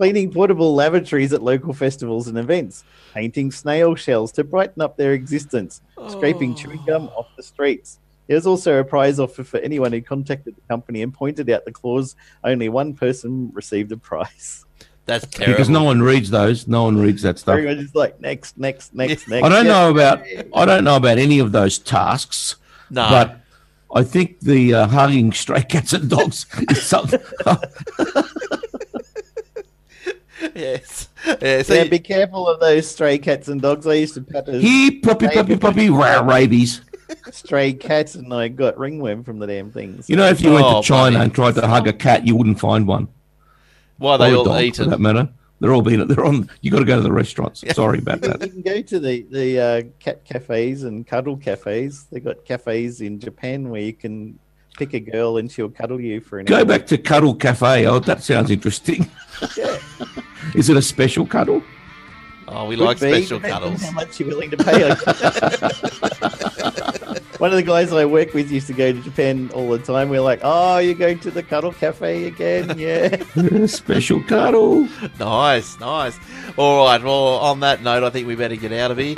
cleaning portable lavatories at local festivals and events, painting snail shells to brighten up their existence, scraping chewing gum off the streets. There's also a prize offer for anyone who contacted the company and pointed out the clause. Only one person received a prize. That's terrible. because no one reads those. No one reads that stuff. Everyone just like next, next, next, next. I don't Yeah. know about I don't know about any of those tasks, no. but I think the uh, hugging stray cats and dogs is something. yes. Yeah, so Yeah, you- be careful of those stray cats and dogs. I used to pet a He puppy puppy puppy rah, rabies. stray cats and I got ringworm from the damn things. You know, if you went Oh, to China buddy. and tried to hug a cat, you wouldn't find one. why are they all dog, for that matter. They're all being. They're on. You got to go to the restaurants. Sorry about that. you can go to the the uh, cat cafes and cuddle cafes. They got cafes in Japan where you can pick a girl and she'll cuddle you for an Go hour. back to Cuddle Cafe. Oh, that sounds interesting. Yeah. Is it a special cuddle? Oh, we Could like be, special cuddles. How much you're willing to pay? One of the guys I work with used to go to Japan all the time. We're like, "Oh, you're going to the cuddle cafe again? Yeah." special cuddle. Nice, nice. All right. Well, on that note, I think we better get out of here.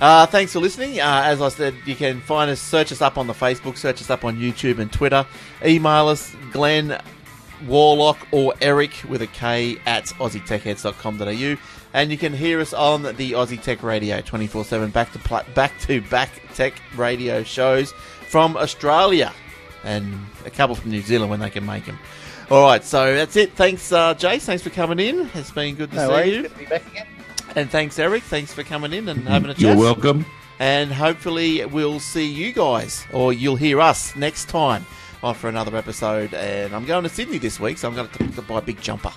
Uh, thanks for listening. Uh, as I said, you can find us, search us up on the Facebook, search us up on YouTube and Twitter. Email us, Glenn Warlock or Eric with a K at AussieTechHeads.com.au. And you can hear us on the Aussie Tech Radio 24 7 back to back to back tech radio shows from Australia and a couple from New Zealand when they can make them. All right, so that's it. Thanks, uh, Jace. Thanks for coming in. It's been good to No see worries. you. Good to be back again. And thanks, Eric. Thanks for coming in and having a chat. You're welcome. And hopefully, we'll see you guys, or you'll hear us next time on for another episode. And I'm going to Sydney this week, so I'm going to, to buy a big jumper.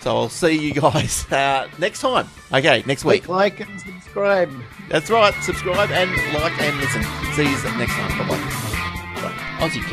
So I'll see you guys uh, next time. Okay, next week. Like and subscribe. That's right. Subscribe and like and listen. See you next time. Bye bye. Aussie Tech.